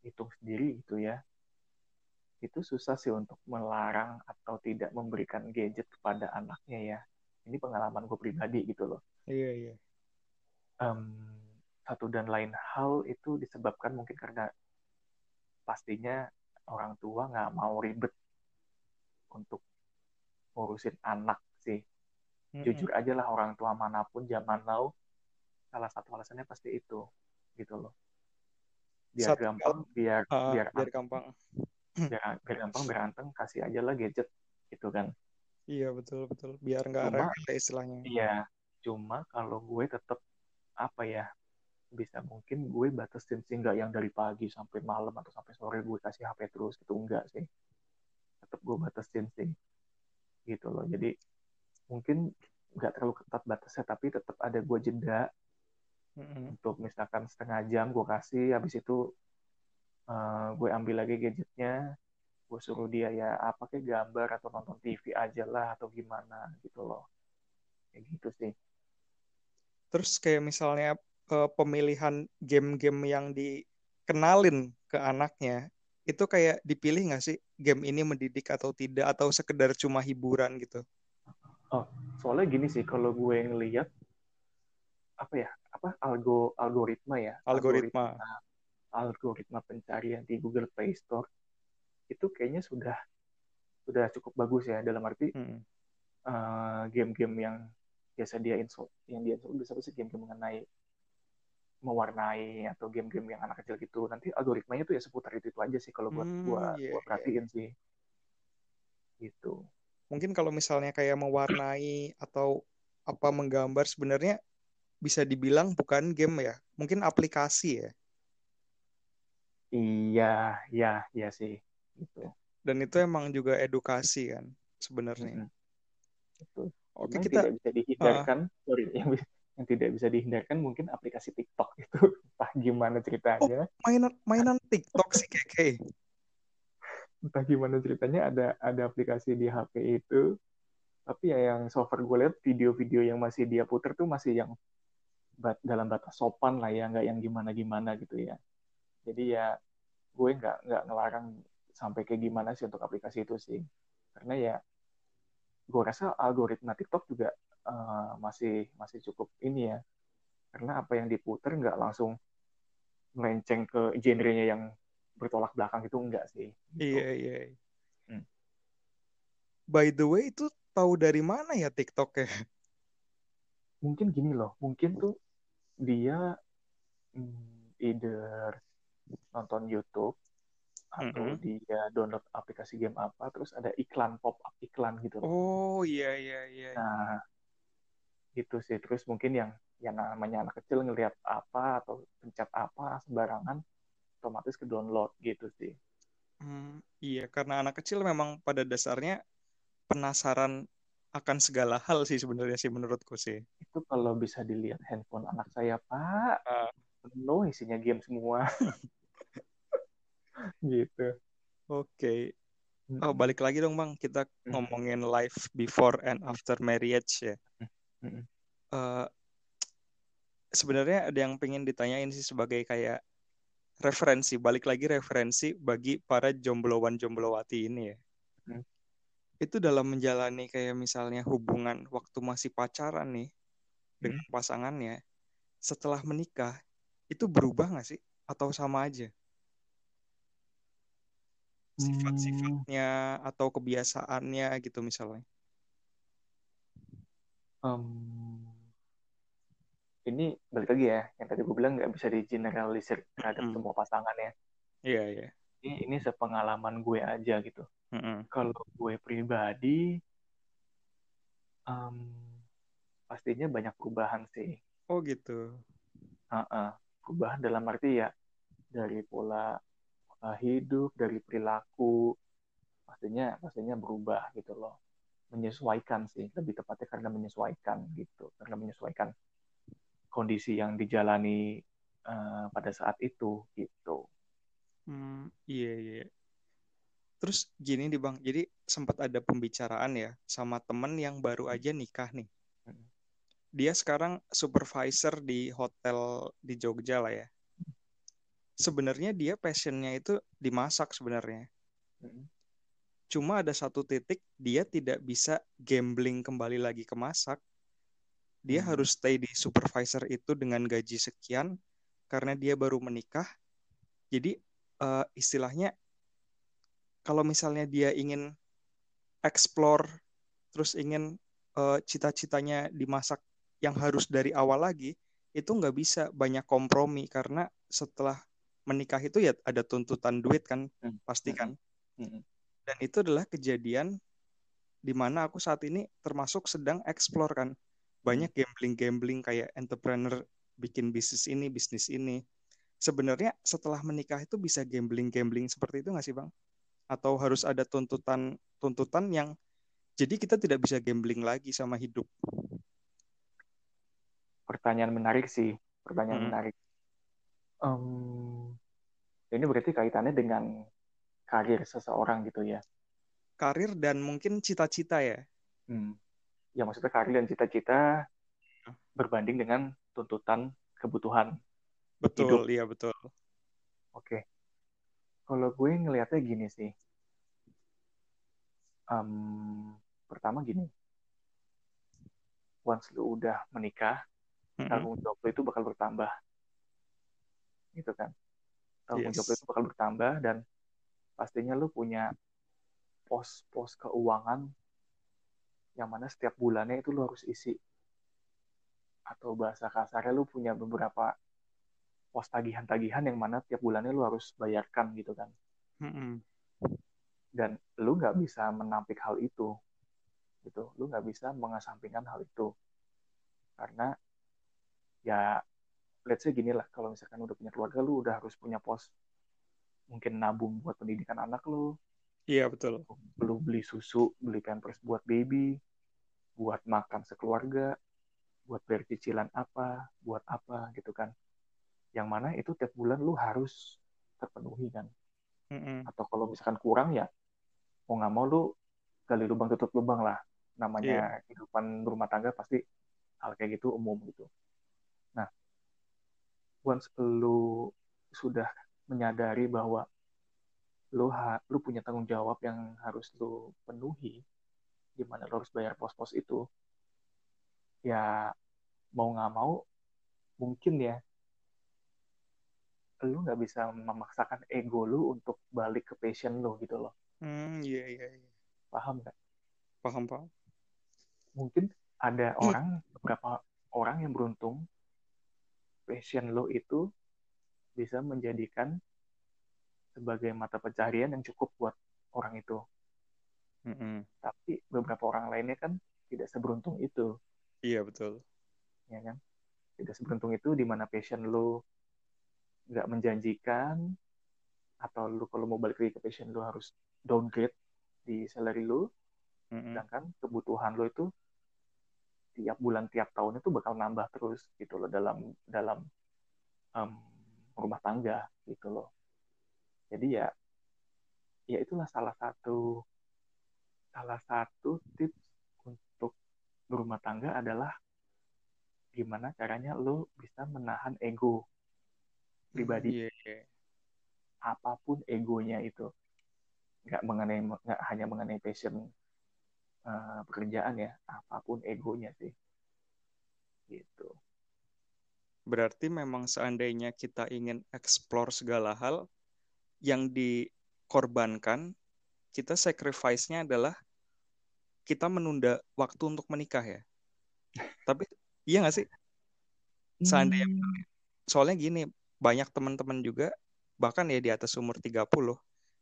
hitung sendiri gitu ya itu susah sih untuk melarang atau tidak memberikan gadget kepada anaknya ya ini pengalaman gue pribadi gitu loh Iya, iya. Em, satu dan lain hal itu disebabkan mungkin karena pastinya orang tua nggak mau ribet untuk ngurusin anak sih Mm-mm. jujur aja lah orang tua mana pun zaman now salah satu alasannya pasti itu gitu loh biar gampang biar Ah, biar biar gampang. Biar, biar gampang biar anteng kasih aja lah gadget gitu kan Iya, betul, betul. Biar nggak ya istilahnya. iya cuma kalau gue tetap apa ya bisa mungkin gue batasin sih nggak yang dari pagi sampai malam atau sampai sore gue kasih HP terus gitu enggak sih tetap gue batasin sih gitu loh jadi mungkin nggak terlalu ketat batasnya tapi tetap ada gue jeda Mm-mm. untuk misalkan setengah jam gue kasih habis itu eh, gue ambil lagi gadgetnya gue suruh dia ya apa kayak gambar atau nonton TV aja lah atau gimana gitu loh. Kayak gitu sih. Terus kayak misalnya uh, pemilihan game-game yang dikenalin ke anaknya itu kayak dipilih nggak sih? Game ini mendidik atau tidak? Atau sekedar cuma hiburan gitu? Oh soalnya gini sih kalau gue ngeliat apa ya apa algo algoritma ya? Algoritma. Algoritma, algoritma pencarian di Google Play Store itu kayaknya sudah sudah cukup bagus ya. Dalam arti hmm. uh, game-game yang biasa dia install yang dia install bisa sih game-game mengenai mewarnai atau game-game yang anak kecil gitu. Nanti algoritmanya tuh ya seputar itu itu aja sih kalau buat hmm, gua yeah, gua perhatiin yeah. sih. Gitu. Mungkin kalau misalnya kayak mewarnai atau apa menggambar sebenarnya bisa dibilang bukan game ya. Mungkin aplikasi ya iya iya iya sih gitu dan itu emang juga edukasi kan sebenarnya hmm. oke kita tidak bisa dihindarkan uh, sorry yang yang tidak bisa dihindarkan mungkin aplikasi TikTok itu entah gimana ceritanya. Oh, mainan mainan TikTok sih keke. entah gimana ceritanya ada ada aplikasi di HP itu. Tapi ya yang so far gue lihat video-video yang masih dia puter tuh masih yang bat, dalam batas sopan lah ya, nggak yang gimana-gimana gitu ya. Jadi ya gue nggak nggak ngelarang sampai kayak gimana sih untuk aplikasi itu sih. Karena ya gue rasa algoritma TikTok juga uh, masih masih cukup ini ya karena apa yang diputer nggak langsung melenceng ke genrenya yang bertolak belakang itu enggak sih gitu. iya iya hmm. by the way itu tahu dari mana ya TikTok ya mungkin gini loh mungkin tuh dia hmm, either nonton YouTube atau mm -hmm. dia download aplikasi game apa terus ada iklan pop up iklan gitu oh iya iya iya nah gitu sih. Terus mungkin yang yang namanya anak kecil ngelihat apa atau pencet apa sembarangan otomatis ke download gitu sih. Hmm, iya karena anak kecil memang pada dasarnya penasaran akan segala hal sih sebenarnya sih menurutku sih. Itu kalau bisa dilihat handphone anak saya pak. Uh. Penuh isinya game semua gitu oke okay. Oh, balik lagi dong bang, kita ngomongin life before and after marriage ya. Uh, sebenarnya ada yang pengen ditanyain sih sebagai kayak referensi, balik lagi referensi bagi para jomblowan jomblowati ini ya. Hmm. Itu dalam menjalani kayak misalnya hubungan waktu masih pacaran nih dengan hmm. pasangannya, setelah menikah itu berubah nggak sih atau sama aja? Sifat-sifatnya atau kebiasaannya gitu misalnya um, ini balik lagi ya yang tadi gue bilang nggak bisa di generalisir terhadap mm. semua pasangan ya iya yeah, iya yeah. ini ini sepengalaman gue aja gitu mm -hmm. kalau gue pribadi um, pastinya banyak perubahan sih oh gitu uh -uh. Perubahan dalam arti ya dari pola, hidup dari perilaku pastinya pastinya berubah gitu loh. Menyesuaikan sih lebih tepatnya karena menyesuaikan gitu karena menyesuaikan kondisi yang dijalani uh, pada saat itu gitu. Hmm, iya iya. Terus gini nih bang jadi sempat ada pembicaraan ya sama temen yang baru aja nikah nih. Dia sekarang supervisor di hotel di Jogja lah ya sebenarnya dia passionnya itu dimasak sebenarnya hmm Cuma ada satu titik dia tidak bisa gambling kembali lagi ke masak. Dia hmm. harus stay di supervisor itu dengan gaji sekian karena dia baru menikah. Jadi uh, istilahnya kalau misalnya dia ingin explore terus ingin uh, cita-citanya dimasak yang harus dari awal lagi itu nggak bisa banyak kompromi karena setelah menikah itu ya ada tuntutan duit kan hmm. pasti kan. Hmm. hmm dan itu adalah kejadian di mana aku saat ini termasuk sedang explore kan banyak hmm. gambling-gambling kayak entrepreneur bikin bisnis ini bisnis ini sebenarnya setelah menikah itu bisa gambling-gambling seperti itu nggak sih bang atau harus ada tuntutan tuntutan yang jadi kita tidak bisa gambling lagi sama hidup pertanyaan menarik sih pertanyaan hmm. menarik um, ini berarti kaitannya dengan karir seseorang gitu ya. Karir dan mungkin cita-cita ya. Hmm. Ya maksudnya karir dan cita-cita berbanding dengan tuntutan kebutuhan. Betul, hidup. iya betul. Oke. Kalau gue ngelihatnya gini sih. Um, pertama gini. Once lu udah menikah, mm-hmm. tanggung jawab itu bakal bertambah. Gitu kan. Tanggung yes. jawab itu bakal bertambah dan pastinya lu punya pos-pos keuangan yang mana setiap bulannya itu lu harus isi atau bahasa kasarnya lu punya beberapa pos tagihan-tagihan yang mana tiap bulannya lu harus bayarkan gitu kan. Mm-hmm. Dan lu nggak bisa menampik hal itu, gitu. Lu nggak bisa mengesampingkan hal itu karena ya let's say gini lah kalau misalkan udah punya keluarga lu udah harus punya pos. Mungkin nabung buat pendidikan anak lu. Iya betul. Lu beli susu beli pampers buat baby buat makan sekeluarga buat bayar cicilan apa buat apa gitu kan. Yang mana itu tiap bulan lu harus terpenuhi kan. Mm-hmm. atau kalau misalkan kurang ya mau nggak mau lu gali lubang tutup lubang lah. Namanya yeah. kehidupan rumah tangga pasti hal kayak gitu umum gitu once lu sudah menyadari bahwa lu ha, lu punya tanggung jawab yang harus lu penuhi gimana lu harus bayar pos-pos itu ya mau nggak mau mungkin ya lu nggak bisa memaksakan ego lu untuk balik ke passion lu gitu loh. Hmm, iya iya iya. Paham nggak? Paham paham. Mungkin ada orang beberapa orang yang beruntung passion lo itu bisa menjadikan sebagai mata pencaharian yang cukup buat orang itu. Mm -hmm. Tapi beberapa orang lainnya kan tidak seberuntung itu. Iya betul. Ya kan? Tidak seberuntung itu di mana passion lo nggak menjanjikan atau lu kalau mau balik lagi ke passion lu harus downgrade di salary lu mm-hmm. sedangkan kebutuhan lu itu tiap bulan tiap tahun itu bakal nambah terus gitu loh dalam dalam um, rumah tangga gitu loh. Jadi ya ya itulah salah satu salah satu tips untuk berumah tangga adalah gimana caranya lo bisa menahan ego pribadi. yeah. apa pun egonya itu. Nggak mengenai nggak hanya mengenai passion uh, pekerjaan ya apa pun egonya sih gitu berarti memang seandainya kita ingin explore segala hal yang dikorbankan kita sacrifice-nya adalah kita menunda waktu untuk menikah ya tapi iya nggak sih seandainya hmm. soalnya gini banyak teman-teman juga bahkan ya di atas umur 30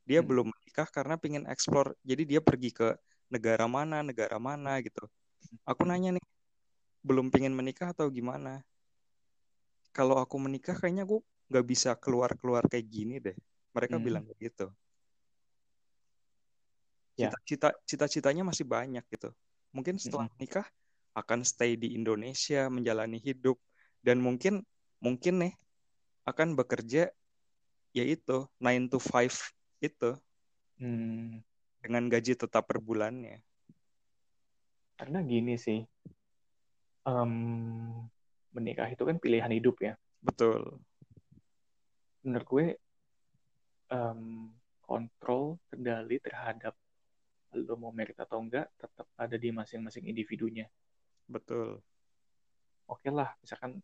dia hmm. belum menikah karena pingin explore jadi dia pergi ke negara mana negara mana gitu aku nanya nih belum pingin menikah atau gimana kalau aku menikah kayaknya aku nggak bisa keluar keluar kayak gini deh mereka hmm. bilang begitu ya. cita-cita cita-citanya masih banyak gitu mungkin setelah hmm. menikah akan stay di Indonesia menjalani hidup dan mungkin mungkin nih akan bekerja yaitu 9 to 5 itu hmm. Dengan gaji tetap per bulannya. Karena gini sih, um, menikah itu kan pilihan hidup ya. Betul. Menurut gue, um, kontrol kendali terhadap lo mau merit atau enggak tetap ada di masing-masing individunya. Betul. Oke lah, misalkan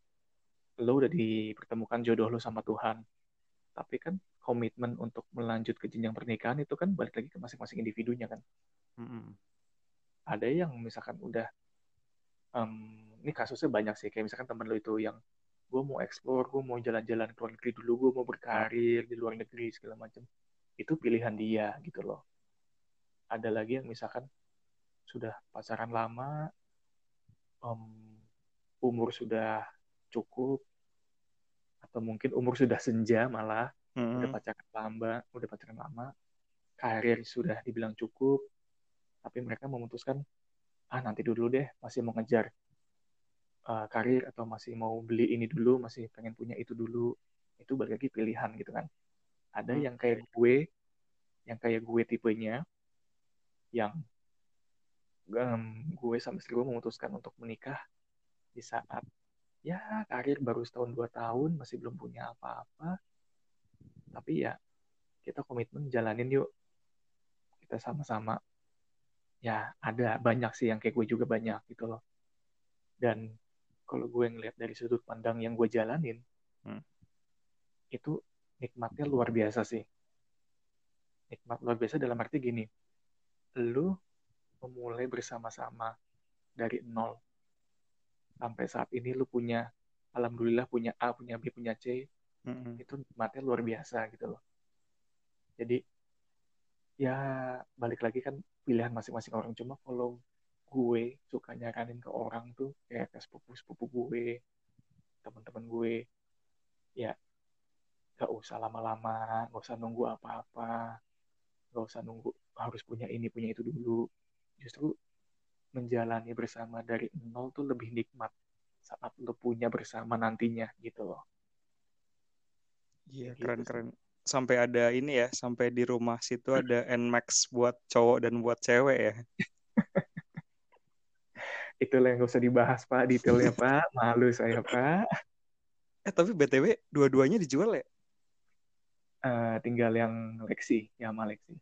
lo udah dipertemukan jodoh lo sama Tuhan tapi kan komitmen untuk melanjut ke jenjang pernikahan itu kan balik lagi ke masing-masing individunya kan. Mm-hmm. ada yang misalkan udah um, ini kasusnya banyak sih. Kayak misalkan temen lo itu yang gue mau explore gue mau jalan-jalan ke luar negeri dulu gue mau berkarir di luar negeri segala macam itu pilihan dia gitu loh. Ada lagi yang misalkan sudah pacaran lama um, umur sudah cukup mungkin umur sudah senja malah hmm. udah pacaran lama udah pacaran lama karir sudah dibilang cukup tapi mereka memutuskan ah nanti dulu deh masih mau ngejar uh, karir atau masih mau beli ini dulu masih pengen punya itu dulu itu balik lagi pilihan gitu kan ada hmm. yang kayak gue yang kayak gue tipenya yang um, gue sama istri gue memutuskan untuk menikah di saat ya karir baru setahun dua tahun masih belum punya apa-apa. Tapi ya kita komitmen jalanin yuk. Kita sama-sama. Ya ada banyak sih yang kayak gue juga banyak gitu loh. Dan kalau gue ngeliat dari sudut pandang yang gue jalanin hmm. itu nikmatnya luar biasa sih. Nikmat luar biasa dalam arti gini lu memulai bersama-sama dari nol sampai saat ini lu punya alhamdulillah punya A punya B punya C. Mm-hmm. itu nikmatnya luar biasa gitu loh. Jadi ya balik lagi kan pilihan masing-masing orang. Cuma kalau gue suka nyaranin ke orang tuh kayak ke sepupu sepupu gue teman-teman gue ya gak usah lama-lama gak usah nunggu apa-apa. Gak usah nunggu harus punya ini punya itu dulu. Justru menjalani bersama dari nol tuh lebih nikmat saat lo punya bersama nantinya gitu loh. Iya, gitu keren-keren. Sampai ada ini ya, sampai di rumah situ ada Nmax buat cowok dan buat cewek ya. Itulah yang gak usah dibahas Pak, detailnya Pak. Malu saya Pak. Eh tapi BTW dua-duanya dijual ya? Uh, tinggal yang Lexi, ya sama Lexi.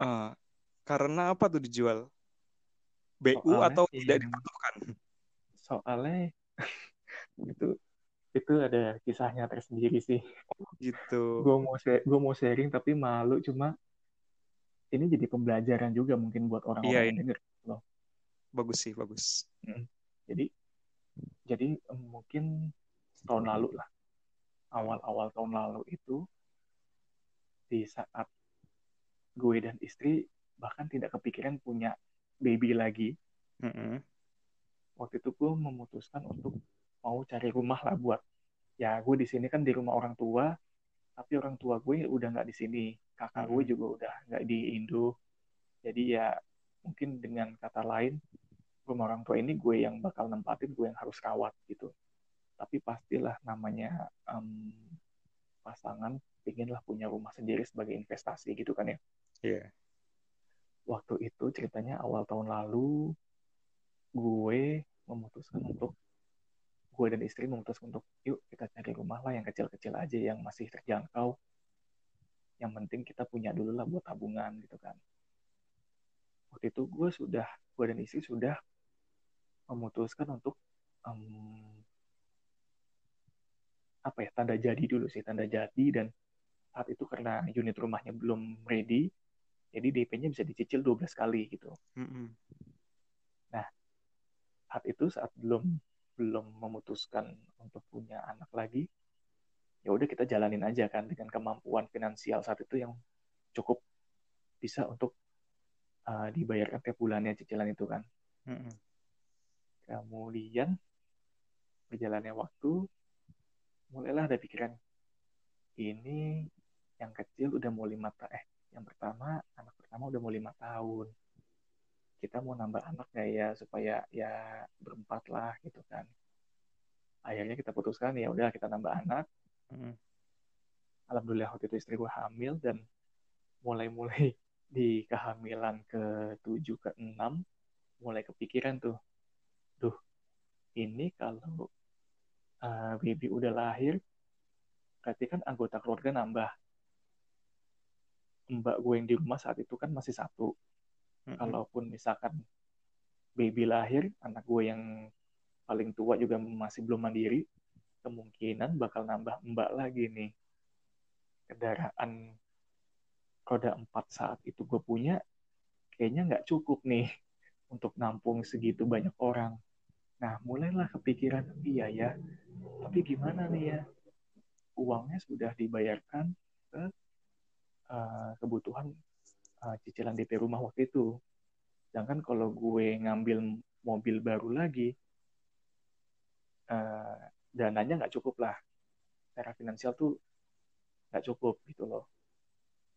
Uh, karena apa tuh dijual? BU soalnya, atau iya, tidak dibutuhkan? Soalnya itu itu ada kisahnya tersendiri sih. Oh, gitu. gue mau gue mau sharing tapi malu cuma ini jadi pembelajaran juga mungkin buat orang-orang iya, yang denger loh. Bagus sih, bagus. Hmm. Jadi jadi mungkin tahun lalu lah. Awal-awal tahun lalu itu di saat gue dan istri bahkan tidak kepikiran punya baby lagi. Mm -hmm. Waktu itu gue memutuskan untuk mau cari rumah lah buat ya gue di sini kan di rumah orang tua tapi orang tua gue udah nggak di sini kakak gue juga udah nggak di Indo jadi ya mungkin dengan kata lain rumah orang tua ini gue yang bakal nempatin gue yang harus rawat gitu tapi pastilah namanya um, pasangan pinginlah punya rumah sendiri sebagai investasi gitu kan ya Iya. Yeah waktu itu ceritanya awal tahun lalu gue memutuskan untuk gue dan istri memutuskan untuk yuk kita cari rumah lah yang kecil-kecil aja yang masih terjangkau. Yang penting kita punya dulu lah buat tabungan gitu kan. Waktu itu gue sudah gue dan istri sudah memutuskan untuk um, apa ya tanda jadi dulu sih tanda jadi. Dan saat itu karena unit rumahnya belum ready jadi DP-nya bisa dicicil 12 kali gitu. Mm-hmm. Nah, saat itu saat belum belum memutuskan untuk punya anak lagi, ya udah kita jalanin aja kan dengan kemampuan finansial saat itu yang cukup bisa untuk uh, dibayarkan tiap bulannya cicilan itu kan. Mm-hmm. Kemudian berjalannya waktu, mulailah ada pikiran ini yang kecil udah mau lima eh yang pertama anak pertama udah mau lima tahun. Kita mau nambah anak nggak ya supaya ya berempat lah gitu kan. Akhirnya kita putuskan ya udah kita nambah anak. Hmm. alhamdulillah waktu itu istri gue hamil dan mulai-mulai di kehamilan ke tujuh ke enam mulai kepikiran tuh duh ini kalau uh, baby udah lahir berarti kan anggota keluarga nambah mbak gue yang di rumah saat itu kan masih satu. Mm-hmm. Kalaupun misalkan baby lahir, anak gue yang paling tua juga masih belum mandiri, kemungkinan bakal nambah mbak lagi nih. Kendaraan roda empat saat itu gue punya, kayaknya nggak cukup nih untuk nampung segitu banyak orang. Nah, mulailah kepikiran, iya ya, tapi gimana nih ya? Uangnya sudah dibayarkan ke uh, kebutuhan uh, cicilan DP rumah waktu itu. Sedangkan kalau gue ngambil mobil baru lagi, uh, dananya nggak cukup lah. Secara finansial tuh nggak cukup gitu loh.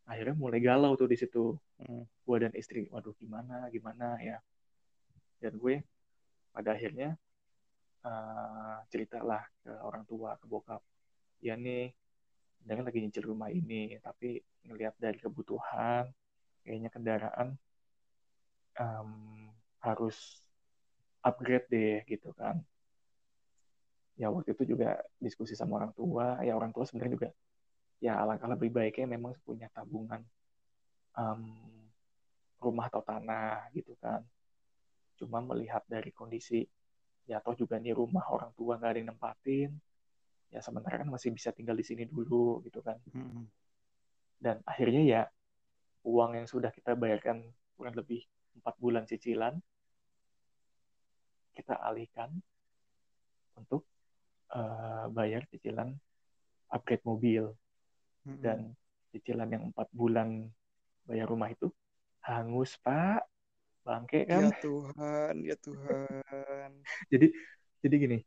Akhirnya mulai galau tuh di situ. Hmm. Gue dan istri, waduh gimana, gimana ya. Dan gue pada akhirnya uh, ceritalah ke orang tua, ke bokap. Ya nih, dengan lagi nyicil rumah ini, tapi ngelihat dari kebutuhan kayaknya kendaraan um, harus upgrade deh gitu kan. Ya waktu itu juga diskusi sama orang tua. Ya orang tua sebenarnya juga ya alangkah lebih baiknya memang punya tabungan um, rumah atau tanah gitu kan. Cuma melihat dari kondisi ya toh juga nih rumah orang tua nggak ada yang nempatin ya sementara kan masih bisa tinggal di sini dulu gitu kan. Hmm. dan akhirnya ya uang yang sudah kita bayarkan kurang lebih empat bulan cicilan kita alihkan untuk uh, bayar cicilan upgrade mobil. Hmm. dan cicilan yang empat bulan bayar rumah itu hangus pak. Bangke kan? Ya Tuhan ya Tuhan. Jadi jadi gini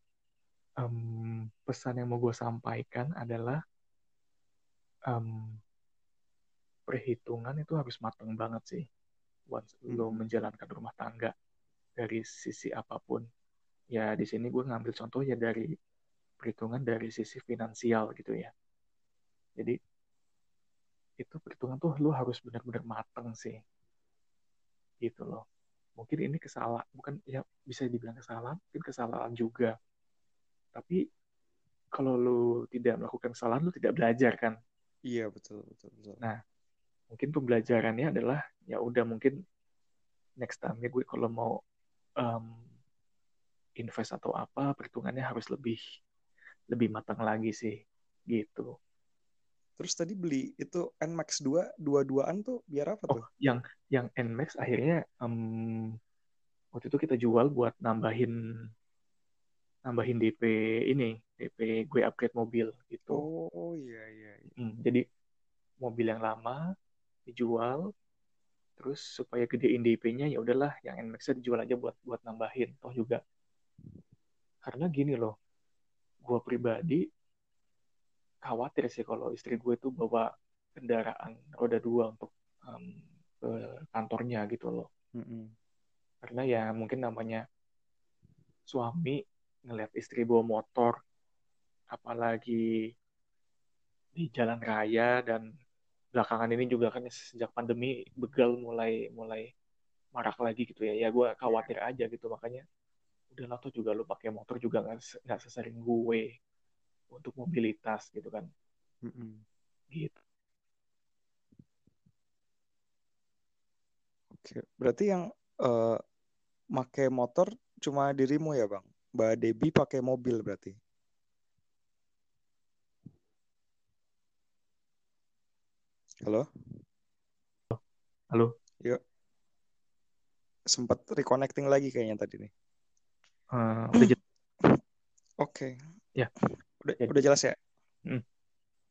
um, pesan yang mau gue sampaikan adalah um, perhitungan itu harus matang banget sih. Buat hmm. lo menjalankan rumah tangga dari sisi apa pun. Ya di sini gue ngambil contoh ya dari perhitungan dari sisi finansial gitu ya. Jadi itu perhitungan tuh lo harus benar-benar matang sih. Gitu loh. Mungkin ini kesalahan bukan ya bisa dibilang kesalahan mungkin kesalahan juga tapi kalau lu tidak melakukan kesalahan lu tidak belajar kan? Iya betul betul betul. Nah mungkin pembelajarannya adalah ya udah mungkin next time gue kalau mau um, invest atau apa perhitungannya harus lebih lebih matang lagi sih gitu. Terus tadi beli itu Nmax 2 dua-duaan tuh biar apa oh, tuh? yang yang Nmax akhirnya um, waktu itu kita jual buat nambahin nambahin DP ini, DP gue upgrade mobil gitu. Oh iya iya. iya. Hmm, jadi mobil yang lama dijual terus supaya gedein DP-nya ya udahlah yang Nmax dijual aja buat buat nambahin toh juga. Karena gini loh, gue pribadi khawatir sih kalau istri gue tuh bawa kendaraan roda dua untuk um, ke kantornya gitu loh. Mm-hmm. Karena ya mungkin namanya suami ngeliat istri bawa motor, apalagi di jalan raya dan belakangan ini juga kan sejak pandemi begal mulai mulai marak lagi gitu ya. Ya gue khawatir aja gitu makanya udah lah tuh juga lu pakai motor juga nggak sesering gue untuk mobilitas gitu kan mm -mm. gitu oke berarti yang uh, make motor cuma dirimu ya bang mbak Debi pakai mobil berarti halo halo yuk sempat reconnecting lagi kayaknya tadi nih uh, udah oke okay. ya Udah, jadi, udah jelas ya? Hmm.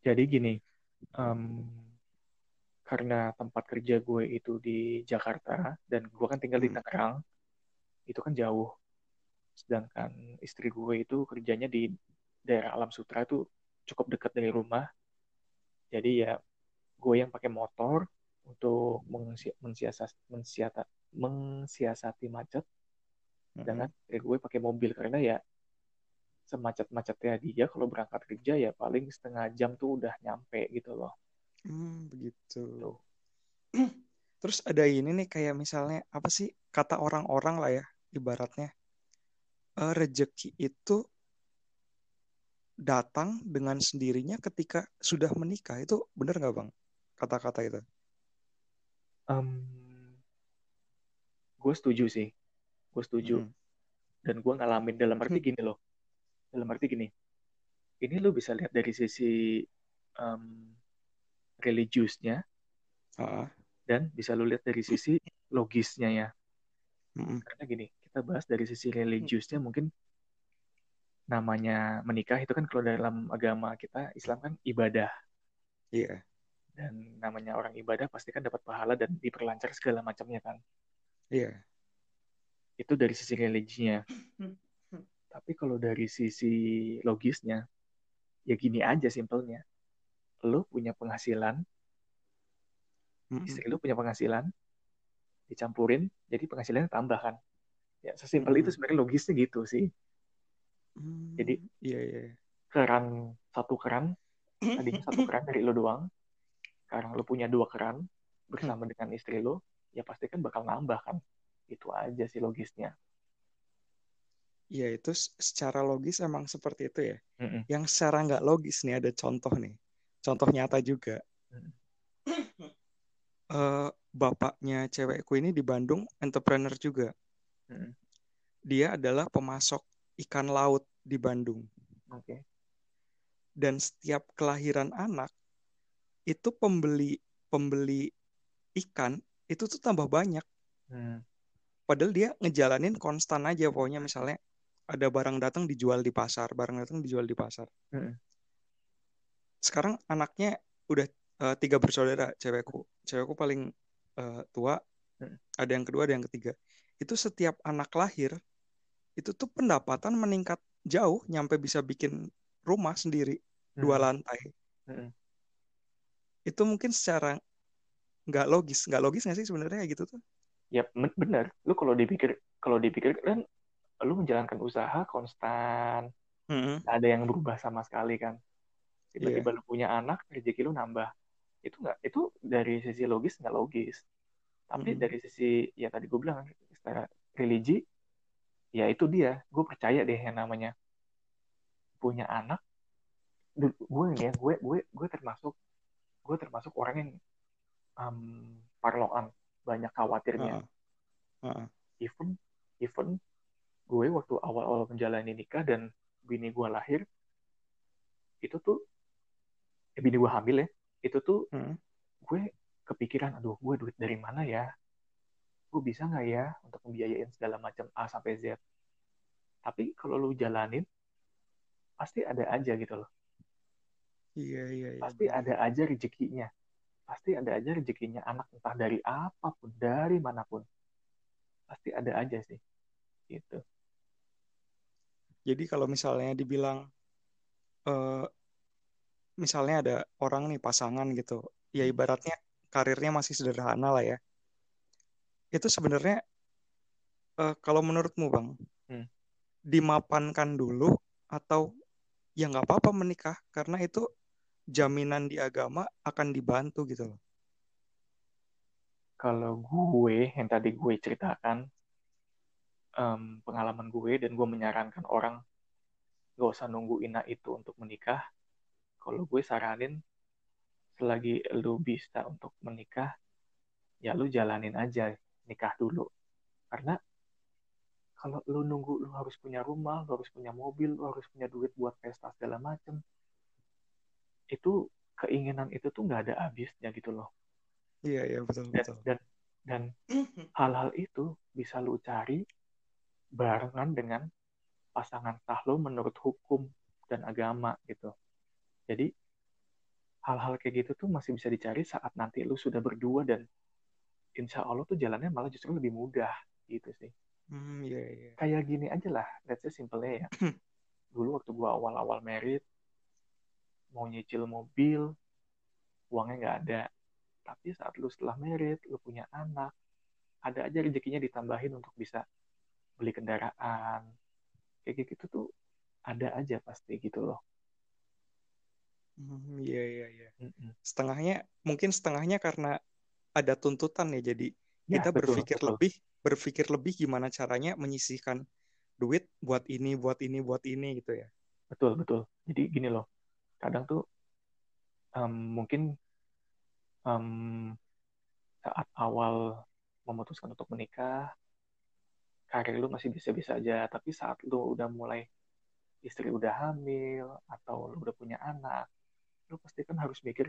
Jadi gini, um, karena tempat kerja gue itu di Jakarta dan gue kan tinggal di hmm. Tangerang, itu kan jauh. Sedangkan istri gue itu kerjanya di daerah Alam Sutra itu cukup dekat dari rumah. Jadi ya gue yang pakai motor untuk mensiasati, mensiasati, mensiasati macet. Sedangkan mm -hmm. gue pakai mobil karena ya semacet-macetnya dia kalau berangkat kerja ya paling setengah jam tuh udah nyampe gitu loh. Hmm, begitu. Tuh. Terus ada ini nih kayak misalnya apa sih kata orang-orang lah ya ibaratnya uh, rejeki itu datang dengan sendirinya ketika sudah menikah itu benar nggak bang kata-kata itu? Um, gue setuju sih, gue setuju. Hmm. Dan gue ngalamin dalam arti hmm. gini loh dalam arti gini ini lo bisa lihat dari sisi um, religiusnya uh. dan bisa lo lihat dari sisi logisnya ya mm karena gini kita bahas dari sisi religiusnya mungkin namanya menikah itu kan kalau dalam agama kita Islam kan ibadah iya yeah. dan namanya orang ibadah pasti kan dapat pahala dan diperlancar segala macamnya kan iya yeah. itu dari sisi religinya tapi kalau dari sisi logisnya, ya gini aja simpelnya. Lo punya penghasilan, mm-hmm. istri lo punya penghasilan, dicampurin, jadi penghasilannya tambah kan. Ya sesimpel mm-hmm. itu sebenarnya logisnya gitu sih. Mm, jadi iya, iya. keran satu keran, tadinya satu keran dari lo doang, sekarang lo punya dua keran, bersama dengan istri lo ya pasti kan bakal nambah kan itu aja sih logisnya Iya itu secara logis emang seperti itu ya. Mm-mm. Yang secara nggak logis nih ada contoh nih, contoh nyata juga. Mm. Eh, bapaknya cewekku ini di Bandung entrepreneur juga. Mm-mm. Dia adalah pemasok ikan laut di Bandung. oke Dan setiap kelahiran anak itu pembeli pembeli ikan itu tuh tambah banyak. Hmm. Padahal dia ngejalanin konstan aja pokoknya misalnya ada barang datang dijual di pasar, barang datang dijual di pasar. Mm-mm. Sekarang anaknya udah eh, tiga bersaudara, cewekku. Cewekku paling eh, tua, Hmm. ada yang kedua, ada yang ketiga. Itu setiap anak lahir itu tuh pendapatan meningkat jauh, nyampe bisa bikin rumah sendiri dua Mm. lantai. Mm-mm. Itu mungkin secara nggak logis, nggak logis nggak sih sebenarnya kayak gitu tuh? ya bener lu kalau dipikir kalau dipikir kan lu menjalankan usaha konstan nggak ada yang berubah sama sekali kan tiba-tiba Iya. lu punya anak rezeki lu nambah itu nggak itu dari sisi logis nggak logis tapi Mm. dari sisi ya tadi gue bilang secara religi ya itu dia gue percaya deh yang namanya punya anak gue ini ya gue gue gue termasuk gue termasuk orang yang um, parloan banyak khawatirnya Heeh. Heeh. even even gue waktu awal-awal menjalani nikah dan bini gue lahir itu tuh eh, bini gue hamil ya itu tuh Mm. gue kepikiran aduh gue duit dari mana ya gue bisa nggak ya untuk membiayain segala macam A sampai Z? Tapi kalau lu jalanin pasti ada aja gitu loh. Iya, iya, iya. pasti ada aja rezekinya. Pasti ada aja rezekinya anak entah dari apa pun dari mana pun. Pasti ada aja sih. Gitu. Jadi kalau misalnya dibilang eh misalnya ada orang nih pasangan gitu, ya ibaratnya karirnya masih sederhana lah ya. Itu sebenarnya eh, kalau menurutmu Bang, Hmm. dimapankan dulu atau ya nggak apa-apa menikah karena itu jaminan di agama akan dibantu gitu loh. kalau gue yang tadi gue ceritakan em, pengalaman gue dan gue menyarankan orang gak usah nunggu ina itu untuk menikah kalau gue saranin selagi lu bisa untuk menikah ya lu jalanin aja nikah dulu karena kalau lu nunggu lu harus punya rumah lu harus punya mobil lu harus punya duit buat pesta segala macem itu keinginan itu tuh nggak ada habisnya gitu loh Iya, iya betul dan betul. dan dan hal-hal itu bisa lu cari barengan dengan pasangan sah lo menurut hukum dan agama gitu. Jadi hal-hal kayak gitu tuh masih bisa dicari saat nanti lu sudah berdua dan insya Allah tuh jalannya malah justru lebih mudah gitu sih. Hmm, iya, iya. Kayak gini aja lah, let's say simpelnya ya. Dulu waktu gua awal-awal merit, mau nyicil mobil, uangnya nggak ada. Tapi saat lu setelah merit, lu punya anak, ada aja rezekinya ditambahin untuk bisa beli kendaraan. Kayak gitu tuh ada aja pasti gitu loh. Hmm, iya, iya, iya. Setengahnya mungkin setengahnya karena ada tuntutan ya jadi Ya, kita betul, berpikir betul. lebih berpikir lebih gimana caranya menyisihkan duit buat ini buat ini buat ini gitu ya Betul, betul. Jadi gini loh, kadang tuh em, mungkin em, saat awal memutuskan untuk menikah, karir lu masih bisa-bisa aja. Tapi saat lu udah mulai istri udah hamil atau lu udah punya anak, lu pasti kan harus mikir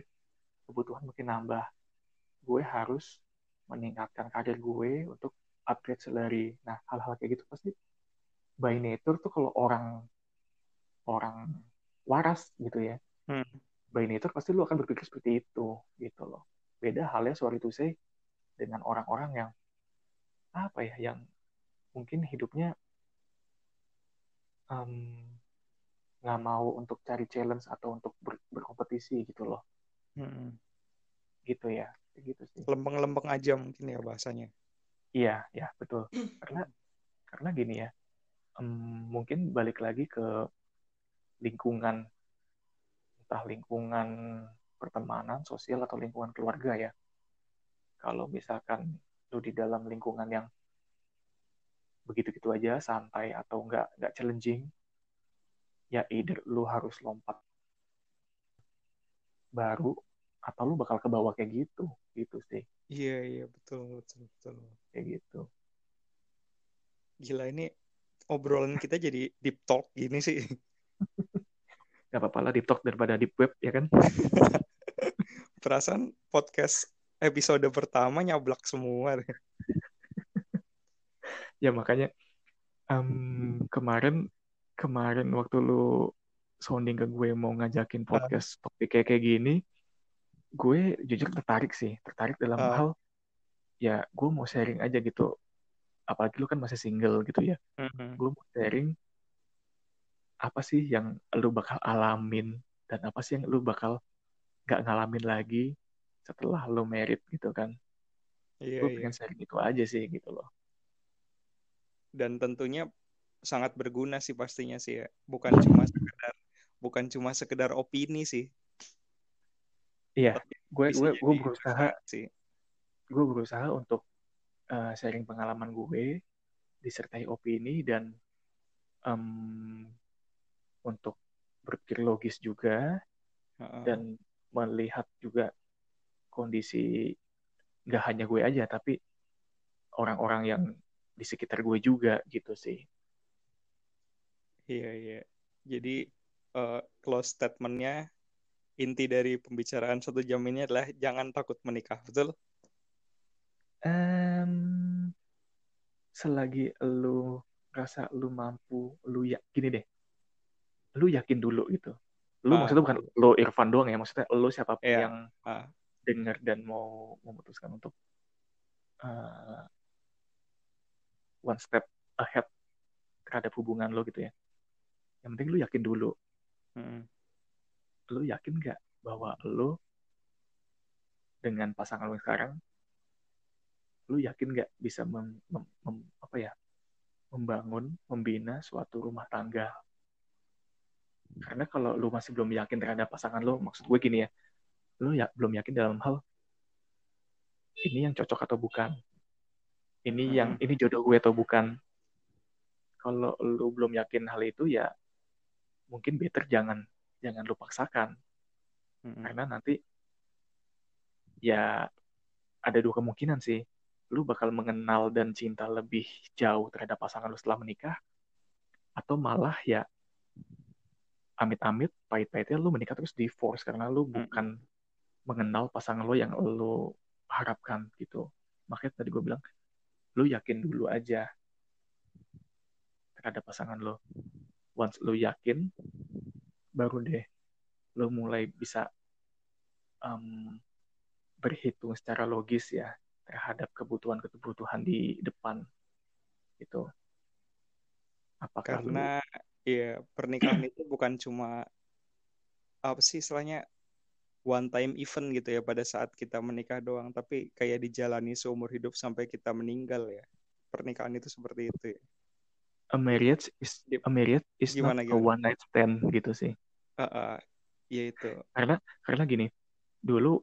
kebutuhan makin nambah. Gue harus meningkatkan karir gue untuk upgrade salary. Nah, hal-hal kayak gitu pasti by nature tuh kalau orang orang waras gitu ya, Hmm. by nature pasti lu akan berpikir seperti itu gitu loh. Beda halnya sorry to say dengan orang-orang yang apa ya, yang mungkin hidupnya nggak mau untuk cari challenge atau untuk ber- berkompetisi gitu loh, Hmm. gitu ya, gitu sih. lempeng-lempeng aja mungkin ya bahasanya Iya, ya betul. Karena karena gini ya, em, mungkin balik lagi ke lingkungan, entah lingkungan pertemanan, sosial atau lingkungan keluarga ya. kalau misalkan lu di dalam lingkungan yang begitu-gitu aja santai atau enggak enggak challenging ya either lu harus lompat baru atau lu bakal ke bawah kayak gitu? Gitu sih. Iya iya betul betul betul. Kayak gitu. Gila ini obrolan kita jadi deep talk gini sih. Gak apa-apa lah deep talk daripada deep web ya kan? Perasaan podcast episode pertama nyablak semua. Ya makanya um, kemarin kemarin waktu lu sounding ke gue mau ngajakin podcast topik kayak kayak gini gue jujur tertarik sih tertarik dalam Ah. hal ya gue mau sharing aja gitu apalagi lu kan masih single gitu ya Mhm. gue mau sharing apa sih yang lu bakal alamin dan apa sih yang lu bakal gak ngalamin lagi setelah lu merit gitu kan Iya, gue iya. pengen sharing itu aja sih gitu loh Dan tentunya sangat berguna sih pastinya sih ya. Bukan cuma sekedar bukan cuma sekedar opini sih. Iya gue gue gue berusaha sih. gue berusaha untuk uh, sharing pengalaman gue disertai opini dan em, untuk berpikir logis juga Heeh. dan melihat juga kondisi nggak hanya gue aja tapi orang-orang yang di sekitar gue juga gitu sih Iya, iya. Jadi eh, close statementnya inti dari pembicaraan satu jam ini adalah jangan takut menikah, betul? Em, selagi lu rasa lu mampu lu ya gini deh. Lu yakin dulu gitu. Lu Ah, maksudnya bukan lu Irfan doang ya maksudnya lu siapa pun Iya. yang ah, dengar dan mau memutuskan untuk uh, one step ahead terhadap hubungan lo gitu ya. Yang penting lu yakin dulu. Mm, lu yakin nggak bahwa lu dengan pasangan lu sekarang lu yakin nggak bisa mem- mem- mem- apa ya membangun membina suatu rumah tangga? Karena kalau lu masih belum yakin terhadap pasangan lu maksud gue gini ya lu ya belum yakin dalam hal ini yang cocok atau bukan? Ini yang Mm-mm. ini jodoh gue atau bukan? Kalau lu belum yakin hal itu ya mungkin better jangan jangan lu paksakan. Mm, karena nanti ya ada dua kemungkinan sih. Lu bakal mengenal dan cinta lebih jauh terhadap pasangan lu setelah menikah atau malah ya amit-amit pahit-pahitnya lu menikah terus divorce karena lu bukan mengenal pasangan lu yang lu harapkan gitu. Makanya tadi gue bilang lu yakin dulu aja terhadap pasangan lu. Once lu yakin baru deh lu mulai bisa em, berhitung secara logis ya terhadap kebutuhan-kebutuhan di depan gitu. Apakah lu Karena ya pernikahan itu bukan cuma apa sih istilahnya one time event gitu ya pada saat kita menikah doang, tapi kayak dijalani seumur hidup sampai kita meninggal ya. Pernikahan itu seperti itu ya. a marriage is a marriage is Gimana, not a gimana? one night stand gitu sih. Ah, ah, ya itu. Karena karena gini, dulu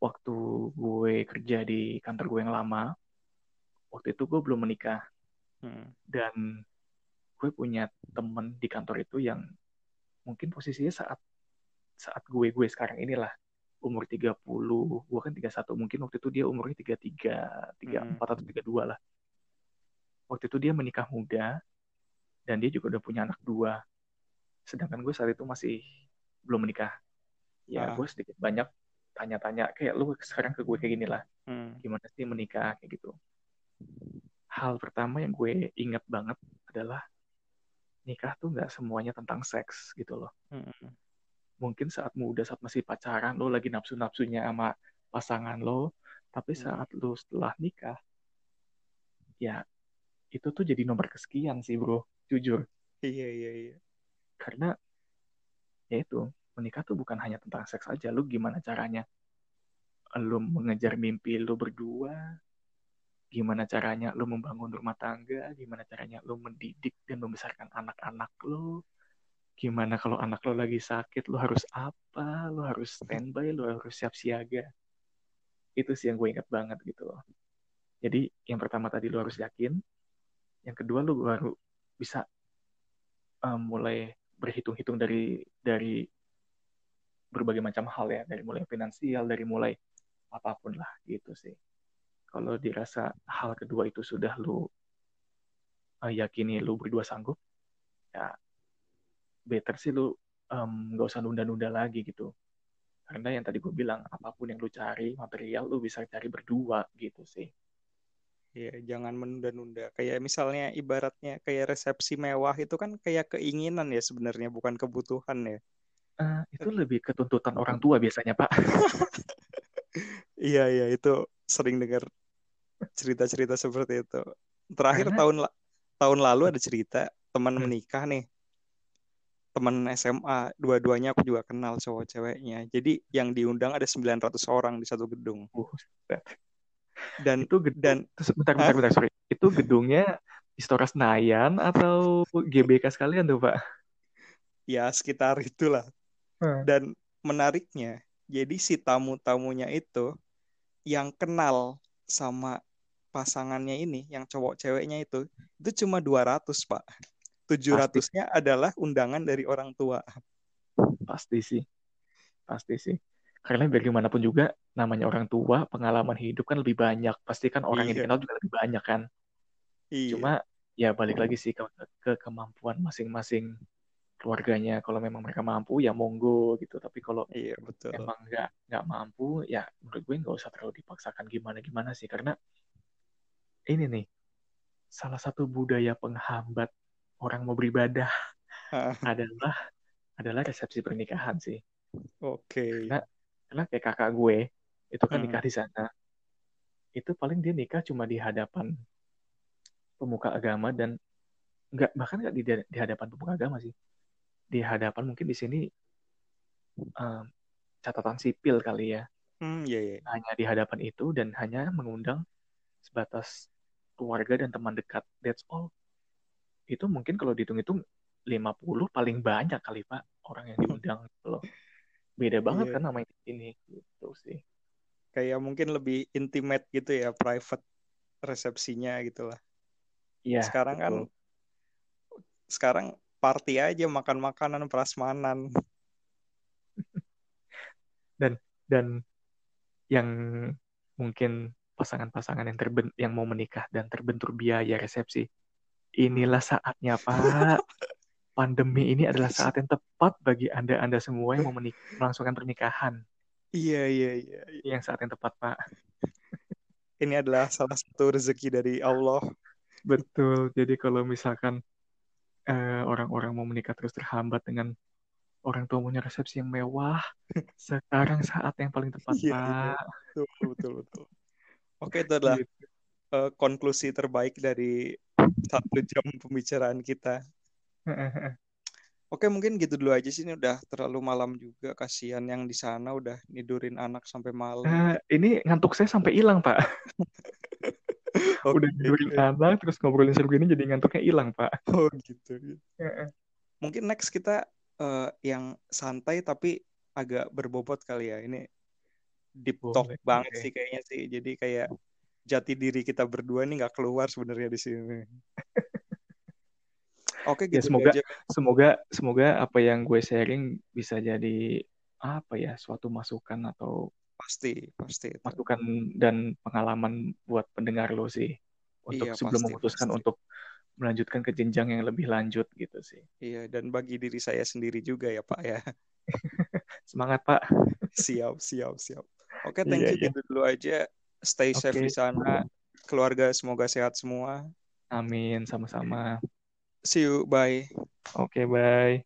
waktu gue kerja di kantor gue yang lama, waktu itu gue belum menikah Hmm. dan gue punya temen di kantor itu yang mungkin posisinya saat saat gue gue sekarang inilah umur 30, gue kan 31, mungkin waktu itu dia umurnya 33, 34 atau 32 lah. Waktu itu dia menikah muda dan dia juga udah punya anak dua. Sedangkan gue saat itu masih belum menikah. Ya, Ah. gue sedikit banyak tanya-tanya kayak lu sekarang ke gue kayak gini lah. Hmm. Gimana sih menikah kayak gitu. Hal pertama yang gue ingat banget adalah nikah tuh nggak semuanya tentang seks gitu loh. Hmm. mungkin saat muda saat masih pacaran lo lagi nafsu-nafsunya sama pasangan lo tapi Hmm. saat lo setelah nikah ya itu tuh jadi nomor kesekian sih bro jujur Iya, iya, iya. Karena ya itu menikah tuh bukan hanya tentang seks aja. Lo gimana caranya lo mengejar mimpi lo berdua? Gimana caranya lo membangun rumah tangga? Gimana caranya lo mendidik dan membesarkan anak-anak lo gimana kalau anak lo lagi sakit lo harus apa? Lo harus standby lo harus siap siaga. Itu sih yang gue ingat banget gitu loh. Jadi yang pertama tadi lu harus yakin. Yang kedua lu baru bisa um, mulai berhitung-hitung dari dari berbagai macam hal ya. Dari mulai finansial dari mulai apa pun lah gitu sih. Kalau dirasa hal kedua itu sudah lu uh, yakini lu berdua sanggup ya better sih lu um, usah nunda-nunda lagi gitu. Karena yang tadi gue bilang apa pun yang lu cari material lu bisa cari berdua gitu sih Iya, jangan menunda-nunda. Kayak misalnya ibaratnya kayak resepsi mewah itu kan kayak keinginan ya sebenarnya bukan kebutuhan ya. Uh, itu lebih ketuntutan orang tua biasanya, Pak. iya, iya, itu sering dengar cerita-cerita seperti itu. Terakhir Karena... tahun tahun lalu ada cerita teman hmm. menikah nih teman SMA dua-duanya aku juga kenal cowok ceweknya jadi yang diundang ada 900 orang di satu gedung uh, dan itu dan bentar bentar bentar sorry itu gedungnya Istora Senayan atau GBK sekalian tuh pak ya sekitar itulah hmm. dan menariknya jadi si tamu-tamunya itu yang kenal sama pasangannya ini yang cowok ceweknya itu itu cuma 200 pak 700-nya adalah undangan dari orang tua. Pasti sih. Pasti sih. Karena bagaimanapun juga namanya orang tua, pengalaman hidup kan lebih banyak. Pasti kan orang iya. yang dikenal juga lebih banyak kan. Iya. Cuma ya balik lagi sih ke, ke kemampuan masing-masing keluarganya. Kalau memang mereka mampu ya monggo gitu. Tapi kalau iya, betul. emang nggak nggak mampu ya menurut gue nggak usah terlalu dipaksakan gimana gimana sih. Karena ini nih salah satu budaya penghambat orang mau beribadah adalah adalah resepsi pernikahan sih. Oke. Okay. Karena, karena kayak kakak gue itu kan hmm. nikah di sana. Itu paling dia nikah cuma di hadapan pemuka agama dan nggak bahkan nggak di, di hadapan pemuka agama sih. Di hadapan mungkin di sini um, catatan sipil kali ya. Hmm, yeah, yeah. Hanya di hadapan itu dan hanya mengundang sebatas keluarga dan teman dekat. That's all itu mungkin kalau dihitung-hitung 50 paling banyak kali Pak orang yang diundang gitu loh. Beda banget yeah. kan namanya ini gitu sih. Kayak mungkin lebih intimate gitu ya, private resepsinya gitu lah. Iya. Sekarang kan betul. kan sekarang party aja makan makanan prasmanan. dan dan yang mungkin pasangan-pasangan yang terben yang mau menikah dan terbentur biaya resepsi inilah saatnya Pak. Pandemi ini adalah saat yang tepat bagi Anda-Anda semua yang mau melangsungkan pernikahan. Iya, iya, iya. Yang saat yang tepat, Pak. Ini adalah salah satu rezeki dari Allah. Betul. Jadi kalau misalkan eh, orang-orang mau menikah terus terhambat dengan orang tua punya resepsi yang mewah, sekarang saat yang paling tepat, iya, Pak. Iya. Betul, betul, betul. Oke, itu adalah gitu. uh, konklusi terbaik dari satu jam pembicaraan kita. Oke, mungkin gitu dulu aja sih. Ini udah terlalu malam juga. Kasihan yang di sana udah nidurin anak sampai malam. Uh, ini ngantuk saya sampai hilang, Pak. okay. Udah nidurin anak, terus ngobrolin seru gini jadi ngantuknya hilang, Pak. Oh, gitu. Mungkin next kita uh, yang santai tapi agak berbobot kali ya. Ini deep talk Boleh. banget okay. sih kayaknya sih. Jadi kayak jati diri kita berdua nih nggak keluar sebenarnya di sini. Oke, gitu ya, semoga aja. semoga semoga apa yang gue sharing bisa jadi apa ya suatu masukan atau pasti pasti itu. masukan dan pengalaman buat pendengar lo sih untuk iya, sebelum pasti, memutuskan pasti. untuk melanjutkan ke jenjang yang lebih lanjut gitu sih. Iya, dan bagi diri saya sendiri juga ya Pak ya. Semangat Pak. siap, siap, siap. Oke, thank iya, you iya. gitu dulu aja. Stay okay. safe di sana. Keluarga semoga sehat semua. Amin, sama-sama. See you, bye. Oke, okay, bye.